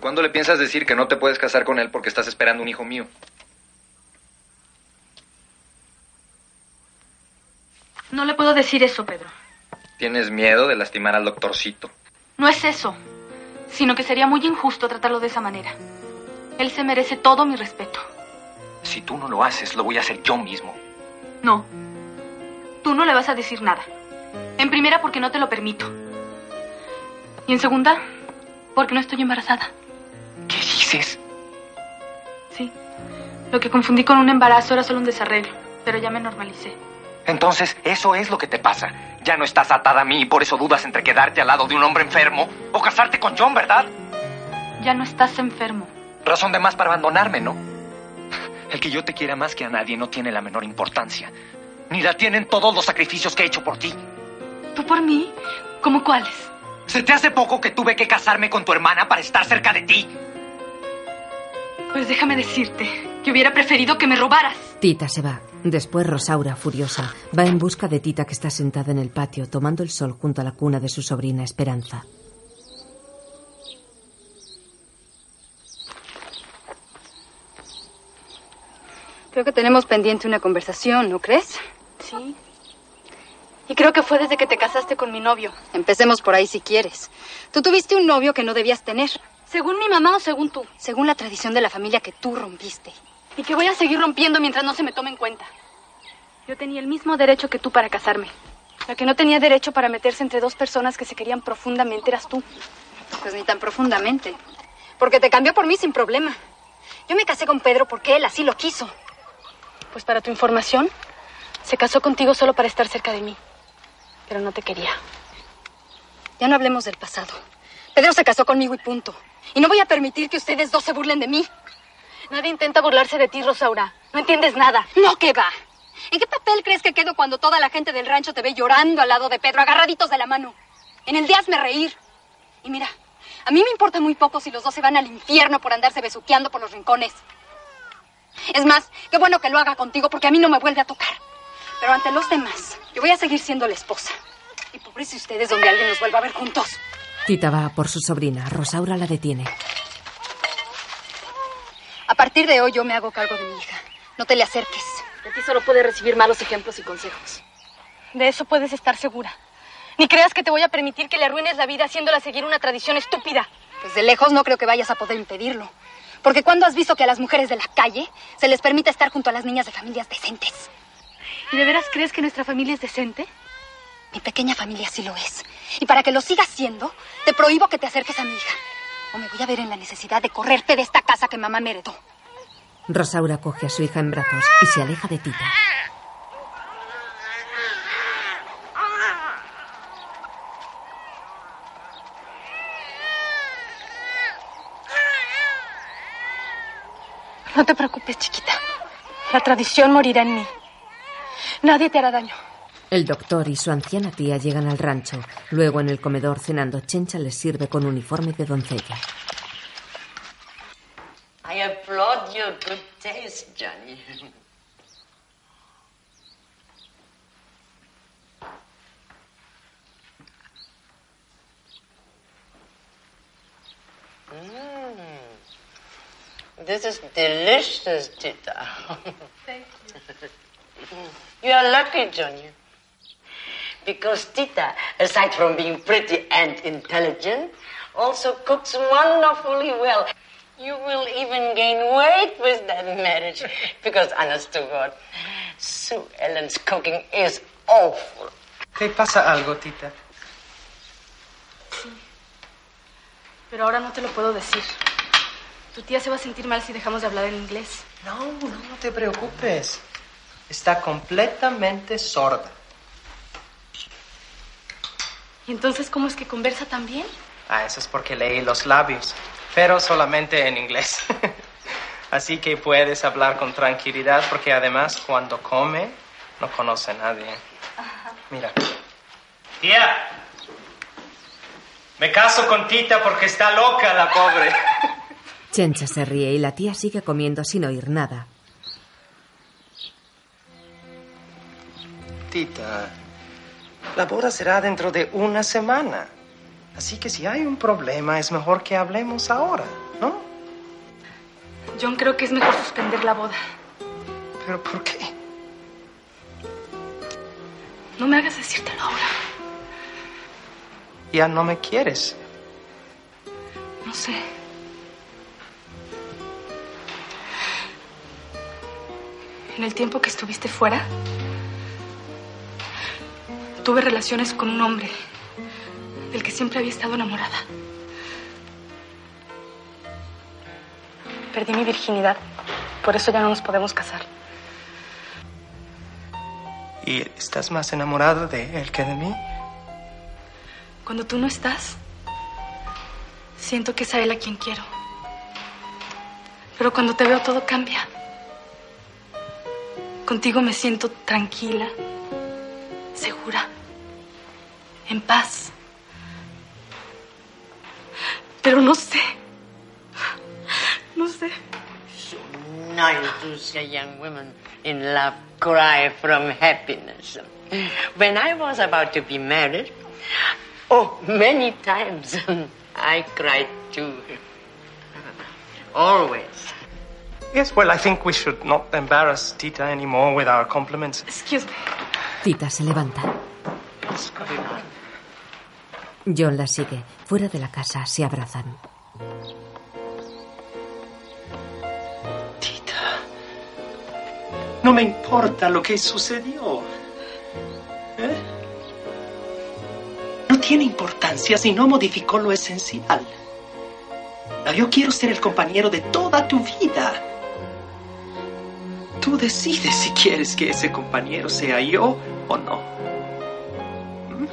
Cuándo le piensas decir que no te puedes casar con él porque estás esperando un hijo mío? No le puedo decir eso, Pedro. ¿Tienes miedo de lastimar al doctorcito? No es eso, sino que sería muy injusto tratarlo de esa manera. Él se merece todo mi respeto. Si tú no lo haces, lo voy a hacer yo mismo. No. Tú no le vas a decir nada. En primera, porque no te lo permito. Y en segunda, porque no estoy embarazada. Sí. Lo que confundí con un embarazo era solo un desarreglo, pero ya me normalicé. Entonces, eso es lo que te pasa. Ya no estás atada a mí y por eso dudas entre quedarte al lado de un hombre enfermo o casarte con John, ¿verdad? Ya no estás enfermo. Razón de más para abandonarme, ¿no? El que yo te quiera más que a nadie no tiene la menor importancia. Ni la tienen todos los sacrificios que he hecho por ti. ¿Tú por mí? ¿Cómo cuáles? ¿Se te hace poco que tuve que casarme con tu hermana para estar cerca de ti? Pues déjame decirte que hubiera preferido que me robaras. Tita se va. Después Rosaura, furiosa, va en busca de Tita que está sentada en el patio tomando el sol junto a la cuna de su sobrina Esperanza. Creo que tenemos pendiente una conversación, ¿no crees? Sí. Y creo que fue desde que te casaste con mi novio. Empecemos por ahí si quieres. Tú tuviste un novio que no debías tener. ¿Según mi mamá o según tú? Según la tradición de la familia que tú rompiste. Y que voy a seguir rompiendo mientras no se me tome en cuenta. Yo tenía el mismo derecho que tú para casarme. La que no tenía derecho para meterse entre dos personas que se querían profundamente eras tú. Pues ni tan profundamente. Porque te cambió por mí sin problema. Yo me casé con Pedro porque él así lo quiso. Pues para tu información, se casó contigo solo para estar cerca de mí. Pero no te quería. Ya no hablemos del pasado. Pedro se casó conmigo y punto. Y no voy a permitir que ustedes dos se burlen de mí. Nadie intenta burlarse de ti, Rosaura. No entiendes nada. No, ¿qué va? ¿En qué papel crees que quedo cuando toda la gente del rancho te ve llorando al lado de Pedro, agarraditos de la mano? En el de hazme reír. Y mira, a mí me importa muy poco si los dos se van al infierno por andarse besuqueando por los rincones. Es más, qué bueno que lo haga contigo porque a mí no me vuelve a tocar. Pero ante los demás, yo voy a seguir siendo la esposa. Y pobres ustedes donde alguien nos vuelva a ver juntos. Tita va por su sobrina. Rosaura la detiene. A partir de hoy yo me hago cargo de mi hija. No te le acerques. De ti solo puede recibir malos ejemplos y consejos. De eso puedes estar segura. Ni creas que te voy a permitir que le arruines la vida haciéndola seguir una tradición estúpida. Pues de lejos no creo que vayas a poder impedirlo. Porque cuando has visto que a las mujeres de la calle se les permite estar junto a las niñas de familias decentes? ¿Y de veras crees que nuestra familia es decente? Mi pequeña familia sí lo es. Y para que lo sigas siendo, te prohíbo que te acerques a mi hija. O me voy a ver en la necesidad de correrte de esta casa que mamá me heredó. Rosaura coge a su hija en brazos y se aleja de Tita. No te preocupes, chiquita. La tradición morirá en mí. Nadie te hará daño. El doctor y su anciana tía llegan al rancho. Luego, en el comedor cenando, Chencha les sirve con uniforme de doncella. I applaud your good taste, Johnny. Mm. This is delicious, Tita. Thank You are lucky, Johnny. Because Tita, aside from being pretty and intelligent, also cooks wonderfully well. You will even gain weight with that marriage. (laughs) Because, honest to God, Sue Ellen's cooking is awful. ¿Te pasa algo, Tita? Sí. Pero ahora no te lo puedo decir. Tu tía se va a sentir mal si dejamos de hablar en inglés. No, no te preocupes. Está completamente sorda. ¿Y entonces cómo es que conversa tan bien? Ah, eso es porque leí los labios, pero solamente en inglés. (laughs) Así que puedes hablar con tranquilidad porque además cuando come no conoce a nadie. Mira. Tía, me caso con Tita porque está loca la pobre. (laughs) Chencha se ríe y la tía sigue comiendo sin oír nada. Tita, la boda será dentro de una semana. Así que si hay un problema es mejor que hablemos ahora, ¿no? John, creo que es mejor suspender la boda. ¿Pero por qué? No me hagas decírtelo ahora. Ya no me quieres. No sé. En el tiempo que estuviste fuera, tuve relaciones con un hombre del que siempre había estado enamorada. Perdí mi virginidad, por eso ya no nos podemos casar. ¿Y estás más enamorada de él que de mí? Cuando tú no estás, siento que es a él a quien quiero. Pero cuando te veo todo cambia. Contigo me siento tranquila, segura, en paz. Pero no sé. No sé. Nice to see young woman in love cry from happiness. When I was about to be married, oh, many times (laughs) I cried too. Always. Yes, well, I think we should not embarrass Tita anymore with our compliments. Excuse me. Tita se levanta. John la sigue. Fuera de la casa se abrazan. No me importa lo que sucedió. ¿Eh? tiene importancia si no modificó lo esencial. No, yo quiero ser el compañero de toda tu vida. Tú decides si quieres que ese compañero sea yo o no. ¿Mm?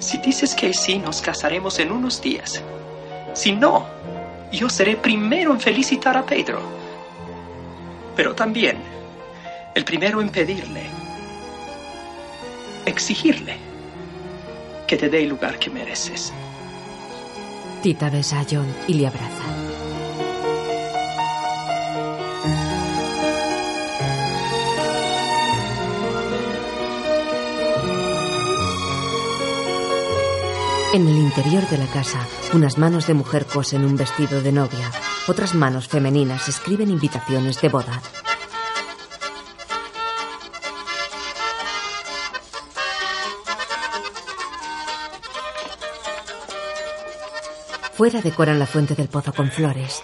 Si dices que sí, nos casaremos en unos días. Si no, yo seré primero en felicitar a Pedro. Pero también el primero en pedirle, exigirle que te dé el lugar que mereces. Tita besa a John y le abraza. En el interior de la casa, unas manos de mujer cosen un vestido de novia. Otras manos femeninas escriben invitaciones de boda. Fuera decoran la fuente del pozo con flores.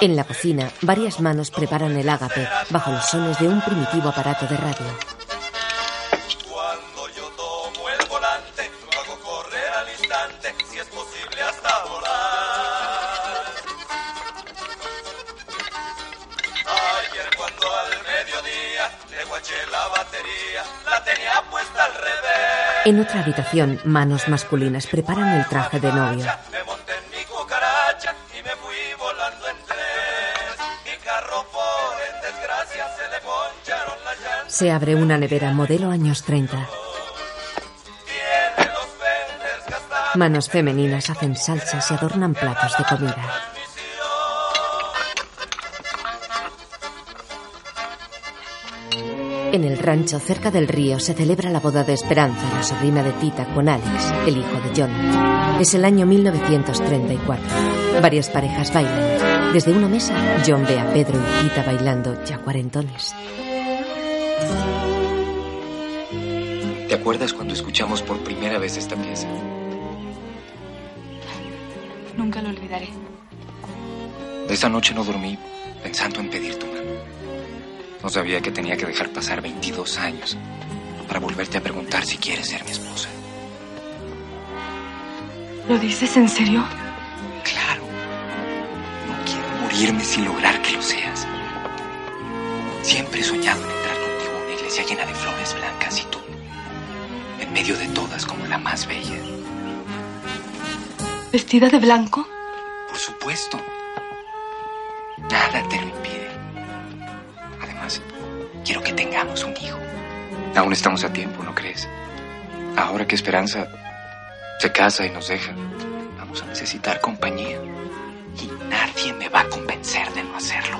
En la cocina, varias manos preparan el ágape bajo los sones de un primitivo aparato de radio. En otra habitación, manos masculinas preparan el traje de novio. Se abre una nevera modelo años 30. Manos femeninas hacen salsas y adornan platos de comida. En el rancho cerca del río se celebra la boda de Esperanza, la sobrina de Tita, con Alex, el hijo de John. Es el año 1934. Varias parejas bailan. Desde una mesa, John ve a Pedro y Tita bailando, ya cuarentones. ¿Te acuerdas cuando escuchamos por primera vez esta pieza? Nunca lo olvidaré. Esa noche no dormí pensando en pedir tu mano. No sabía que tenía que dejar pasar 22 años para volverte a preguntar si quieres ser mi esposa. ¿Lo dices en serio? Claro. No quiero morirme sin lograr que lo seas. Siempre he soñado en entrar contigo a una iglesia llena de flores blancas y tú, en medio de todas como la más bella. ¿Vestida de blanco? Por supuesto. Nada te lo impide. Además, quiero que tengamos un hijo. Aún estamos a tiempo, ¿no crees? Ahora que Esperanza se casa y nos deja, vamos a necesitar compañía. Y nadie me va a convencer de no hacerlo.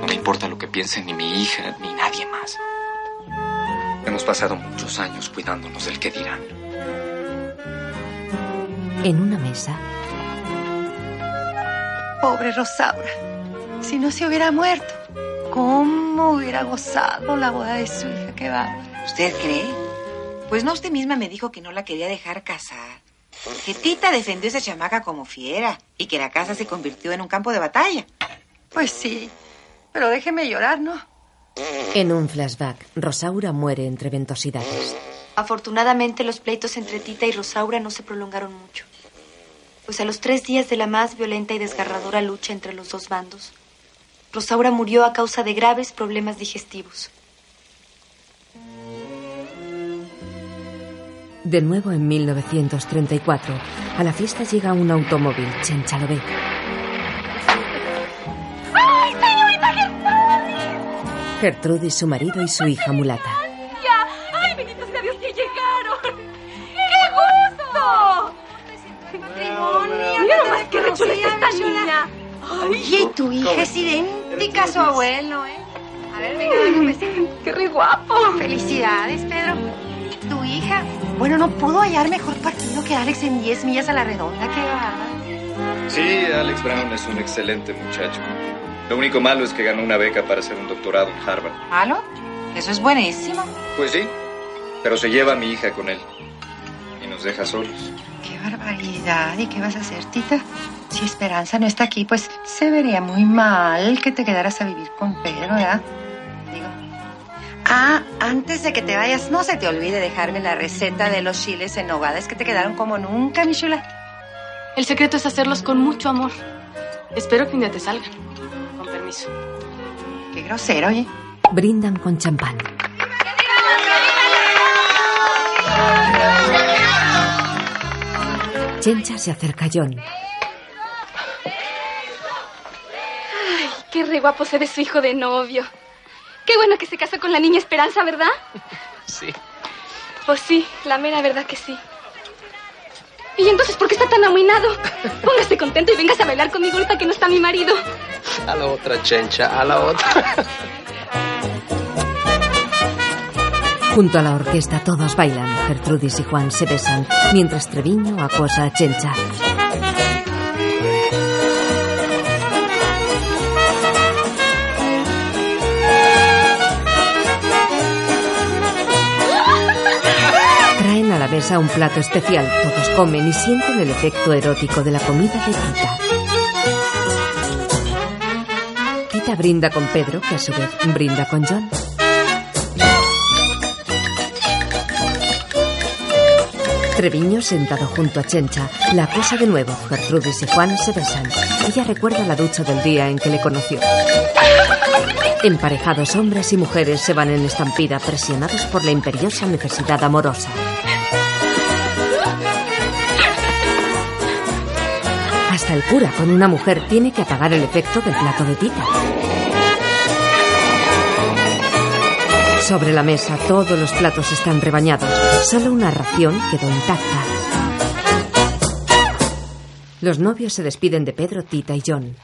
No me importa lo que piense ni mi hija ni nadie más. Hemos pasado muchos años cuidándonos del que dirán. En una mesa, Pobre Rosaura. Si no se hubiera muerto, ¿cómo hubiera gozado la boda de su hija? Qué va. ¿Usted cree? Pues no usted misma me dijo que no la quería dejar casar. Que Tita defendió a esa chamaca como fiera y que la casa se convirtió en un campo de batalla. Pues sí, pero déjeme llorar, ¿no? en un flashback, Rosaura muere entre ventosidades. Afortunadamente los pleitos entre Tita y Rosaura no se prolongaron mucho. Pues a los tres días de la más violenta y desgarradora lucha entre los dos bandos, Rosaura murió a causa de graves problemas digestivos. De nuevo en 1934, a la fiesta llega un automóvil, Chenchalové. ¡Ay, señorita Gertrudis! Gertrudis, su marido y su hija mulata. ¡Ay, bendito sea Dios que llegaron! ¡Qué gusto! ¡Matrimonio! Mira nomás qué rechula está esta niña. Oye, y tu hija es idéntica a su abuelo, ¿eh? A ver, venga, dame un besito. (laughs) ¡Qué re guapo! Felicidades, Pedro. ¿Y tu hija? Bueno, no pudo hallar mejor partido que Alex en 10 millas a la redonda. Qué va. Sí, Alex Brown es un excelente muchacho. Lo único malo es que ganó una beca para hacer un doctorado en Harvard. ¿Malo? Eso es buenísimo. Pues sí, pero se lleva a mi hija con él. Y nos deja solos. Barbaridad. ¿Y qué vas a hacer, Tita? Si Esperanza no está aquí, pues se vería muy mal que te quedaras a vivir con Pedro, ¿verdad? Digo. Ah, antes de que te vayas, no se te olvide dejarme la receta de los chiles en nogada. que te quedaron como nunca, mi chula. El secreto es hacerlos con mucho amor. Espero que un día te salgan. Con permiso. Qué grosero, oye. Brindan con champán. Chencha se acerca a John. Ay, qué re guapo ser su hijo de novio. Qué bueno que se casó con la niña Esperanza, ¿verdad? Sí. Pues sí, la mera verdad que sí. ¿Y entonces por qué está tan amuinado? Póngase contento y vengas a bailar conmigo ahorita que no está mi marido. A la otra, chencha, a la otra. Junto a la orquesta todos bailan. Gertrudis y Juan se besan, mientras Treviño acosa a Chencha. Traen a la mesa un plato especial. Todos comen y sienten el efecto erótico de la comida de Tita. Tita brinda con Pedro, que a su vez brinda con John. Treviño, sentado junto a Chencha, la acosa de nuevo. Gertrudis y Juan se besan. Ella recuerda la ducha del día en que le conoció. Emparejados hombres y mujeres se van en estampida presionados por la imperiosa necesidad amorosa. Hasta el cura con una mujer tiene que apagar el efecto del plato de tita. Sobre la mesa todos los platos están rebañados. Solo una ración quedó intacta. Los novios se despiden de Pedro, Tita y John.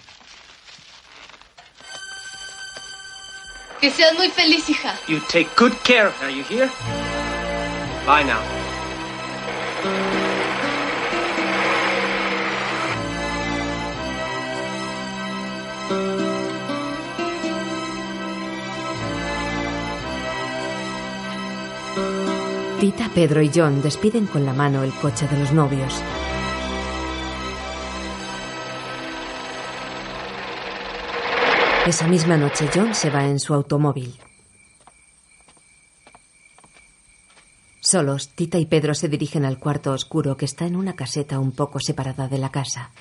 Que seas muy feliz, hija. You take good care of her, you hear? Bye now. Tita, Pedro y John despiden con la mano el coche de los novios. Esa misma noche John se va en su automóvil. Solos, Tita y Pedro se dirigen al cuarto oscuro que está en una caseta un poco separada de la casa.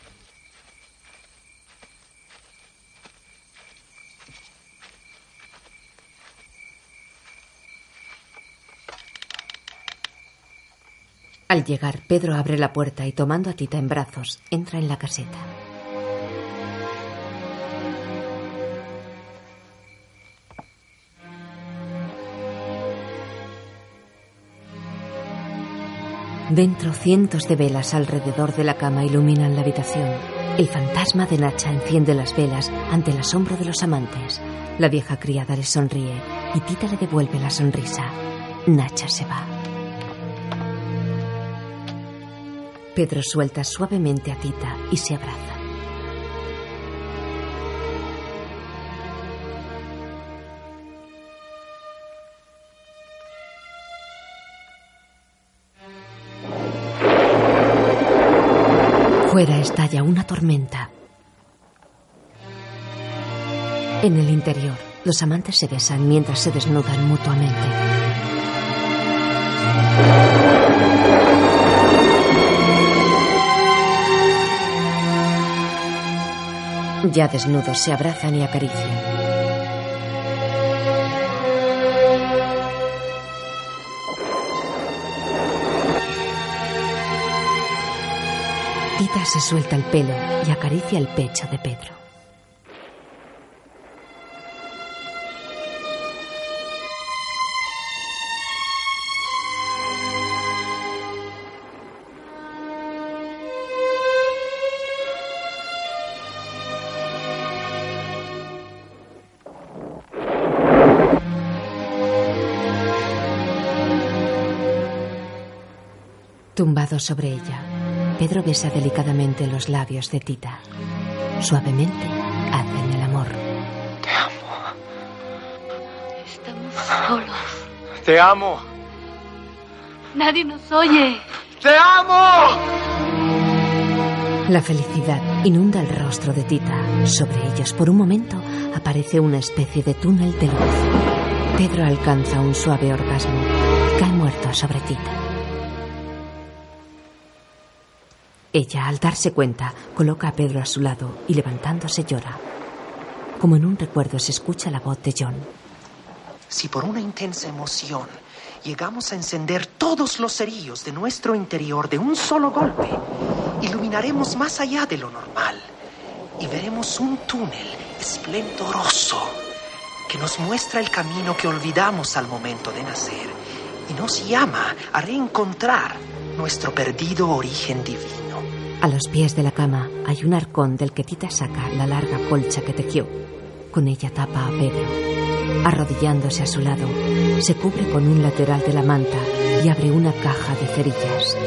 Al llegar, Pedro abre la puerta y tomando a Tita en brazos, entra en la caseta. Dentro, cientos de velas alrededor de la cama iluminan la habitación. El fantasma de Nacha enciende las velas ante el asombro de los amantes. La vieja criada le sonríe y Tita le devuelve la sonrisa. Nacha se va. Pedro suelta suavemente a Tita y se abraza. Fuera estalla una tormenta. En el interior, los amantes se besan mientras se desnudan mutuamente. Ya desnudos se abrazan y acarician. Tita se suelta el pelo y acaricia el pecho de Pedro. Sobre ella, Pedro besa delicadamente los labios de Tita. Suavemente hacen el amor. Estamos solos. Te amo. Nadie nos oye. ¡Te amo! La felicidad inunda el rostro de Tita. Sobre ellos, por un momento, aparece una especie de túnel de luz. Pedro alcanza un suave orgasmo. Cae muerto sobre Tita. Ella, al darse cuenta, coloca a Pedro a su lado y levantándose llora. Como en un recuerdo se escucha la voz de John. Si por una intensa emoción llegamos a encender todos los cerillos de nuestro interior de un solo golpe, iluminaremos más allá de lo normal y veremos un túnel esplendoroso que nos muestra el camino que olvidamos al momento de nacer y nos llama a reencontrar nuestro perdido origen divino. A los pies de la cama hay un arcón del que Tita saca la larga colcha que tejió. Con ella tapa a Pedro. Arrodillándose a su lado, se cubre con un lateral de la manta y abre una caja de cerillas.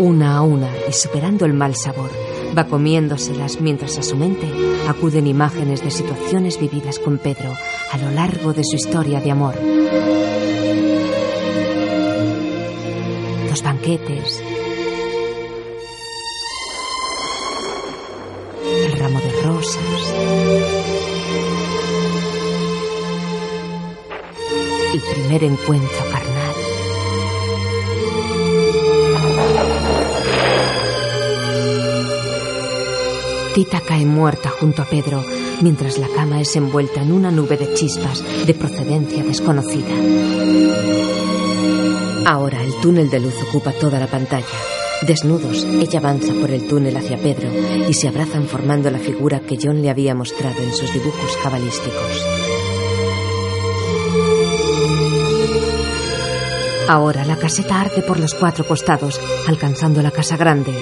Una a una y superando el mal sabor, va comiéndoselas mientras a su mente acuden imágenes de situaciones vividas con Pedro a lo largo de su historia de amor. Los banquetes, el primer encuentro carnal. Tita cae muerta junto a Pedro, mientras la cama es envuelta en una nube de chispas de procedencia desconocida. Ahora el túnel de luz ocupa toda la pantalla. Desnudos, ella avanza por el túnel hacia Pedro y se abrazan formando la figura que John le había mostrado en sus dibujos cabalísticos. Ahora la caseta arde por los cuatro costados, alcanzando la casa grande.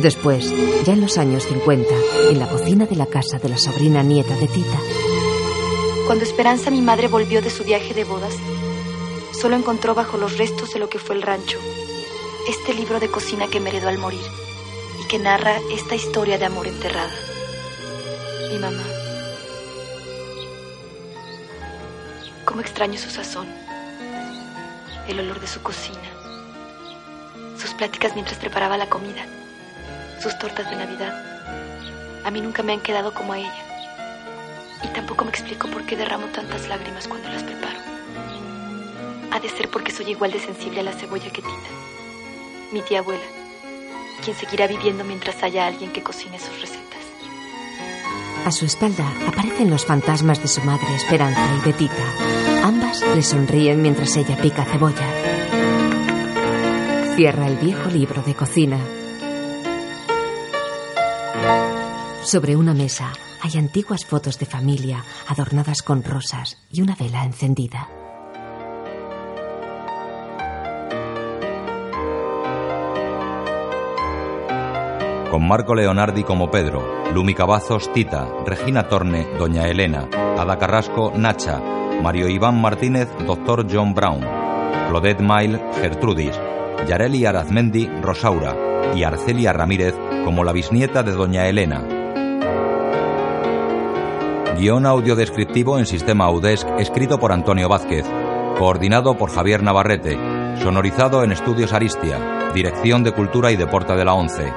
Después, ya en los años 50, en la cocina de la casa de la sobrina nieta de Tita, Cuando Esperanza, mi madre, volvió de su viaje de bodas, solo encontró bajo los restos de lo que fue el rancho este libro de cocina que me heredó al morir y que narra esta historia de amor enterrada. Mi mamá. Cómo extraño su sazón, el olor de su cocina, sus pláticas mientras preparaba la comida, sus tortas de Navidad. A mí nunca me han quedado como a ella. Y tampoco me explico por qué derramo tantas lágrimas cuando las preparo. Ha de ser porque soy igual de sensible a la cebolla que Tita, mi tía abuela, quien seguirá viviendo mientras haya alguien que cocine sus recetas. a su espalda aparecen los fantasmas de su madre Esperanza y de Tita. Ambas le sonríen mientras ella pica cebolla. Cierra el viejo libro de cocina. Sobre una mesa hay antiguas fotos de familia adornadas con rosas y una vela encendida. Con Marco Leonardi como Pedro, Lumi Cavazos Tita, Regina Torne, Doña Elena, Ada Carrasco Nacha, Mario Iván Martínez Dr. John Brown, Claudette Mail Gertrudis, Yareli Arazmendi Rosaura y Arcelia Ramírez como la bisnieta de Doña Elena. Guión audiodescriptivo en sistema Audesc escrito por Antonio Vázquez, coordinado por Javier Navarrete, sonorizado en Estudios Aristia, Dirección de Cultura y Deporte de la ONCE.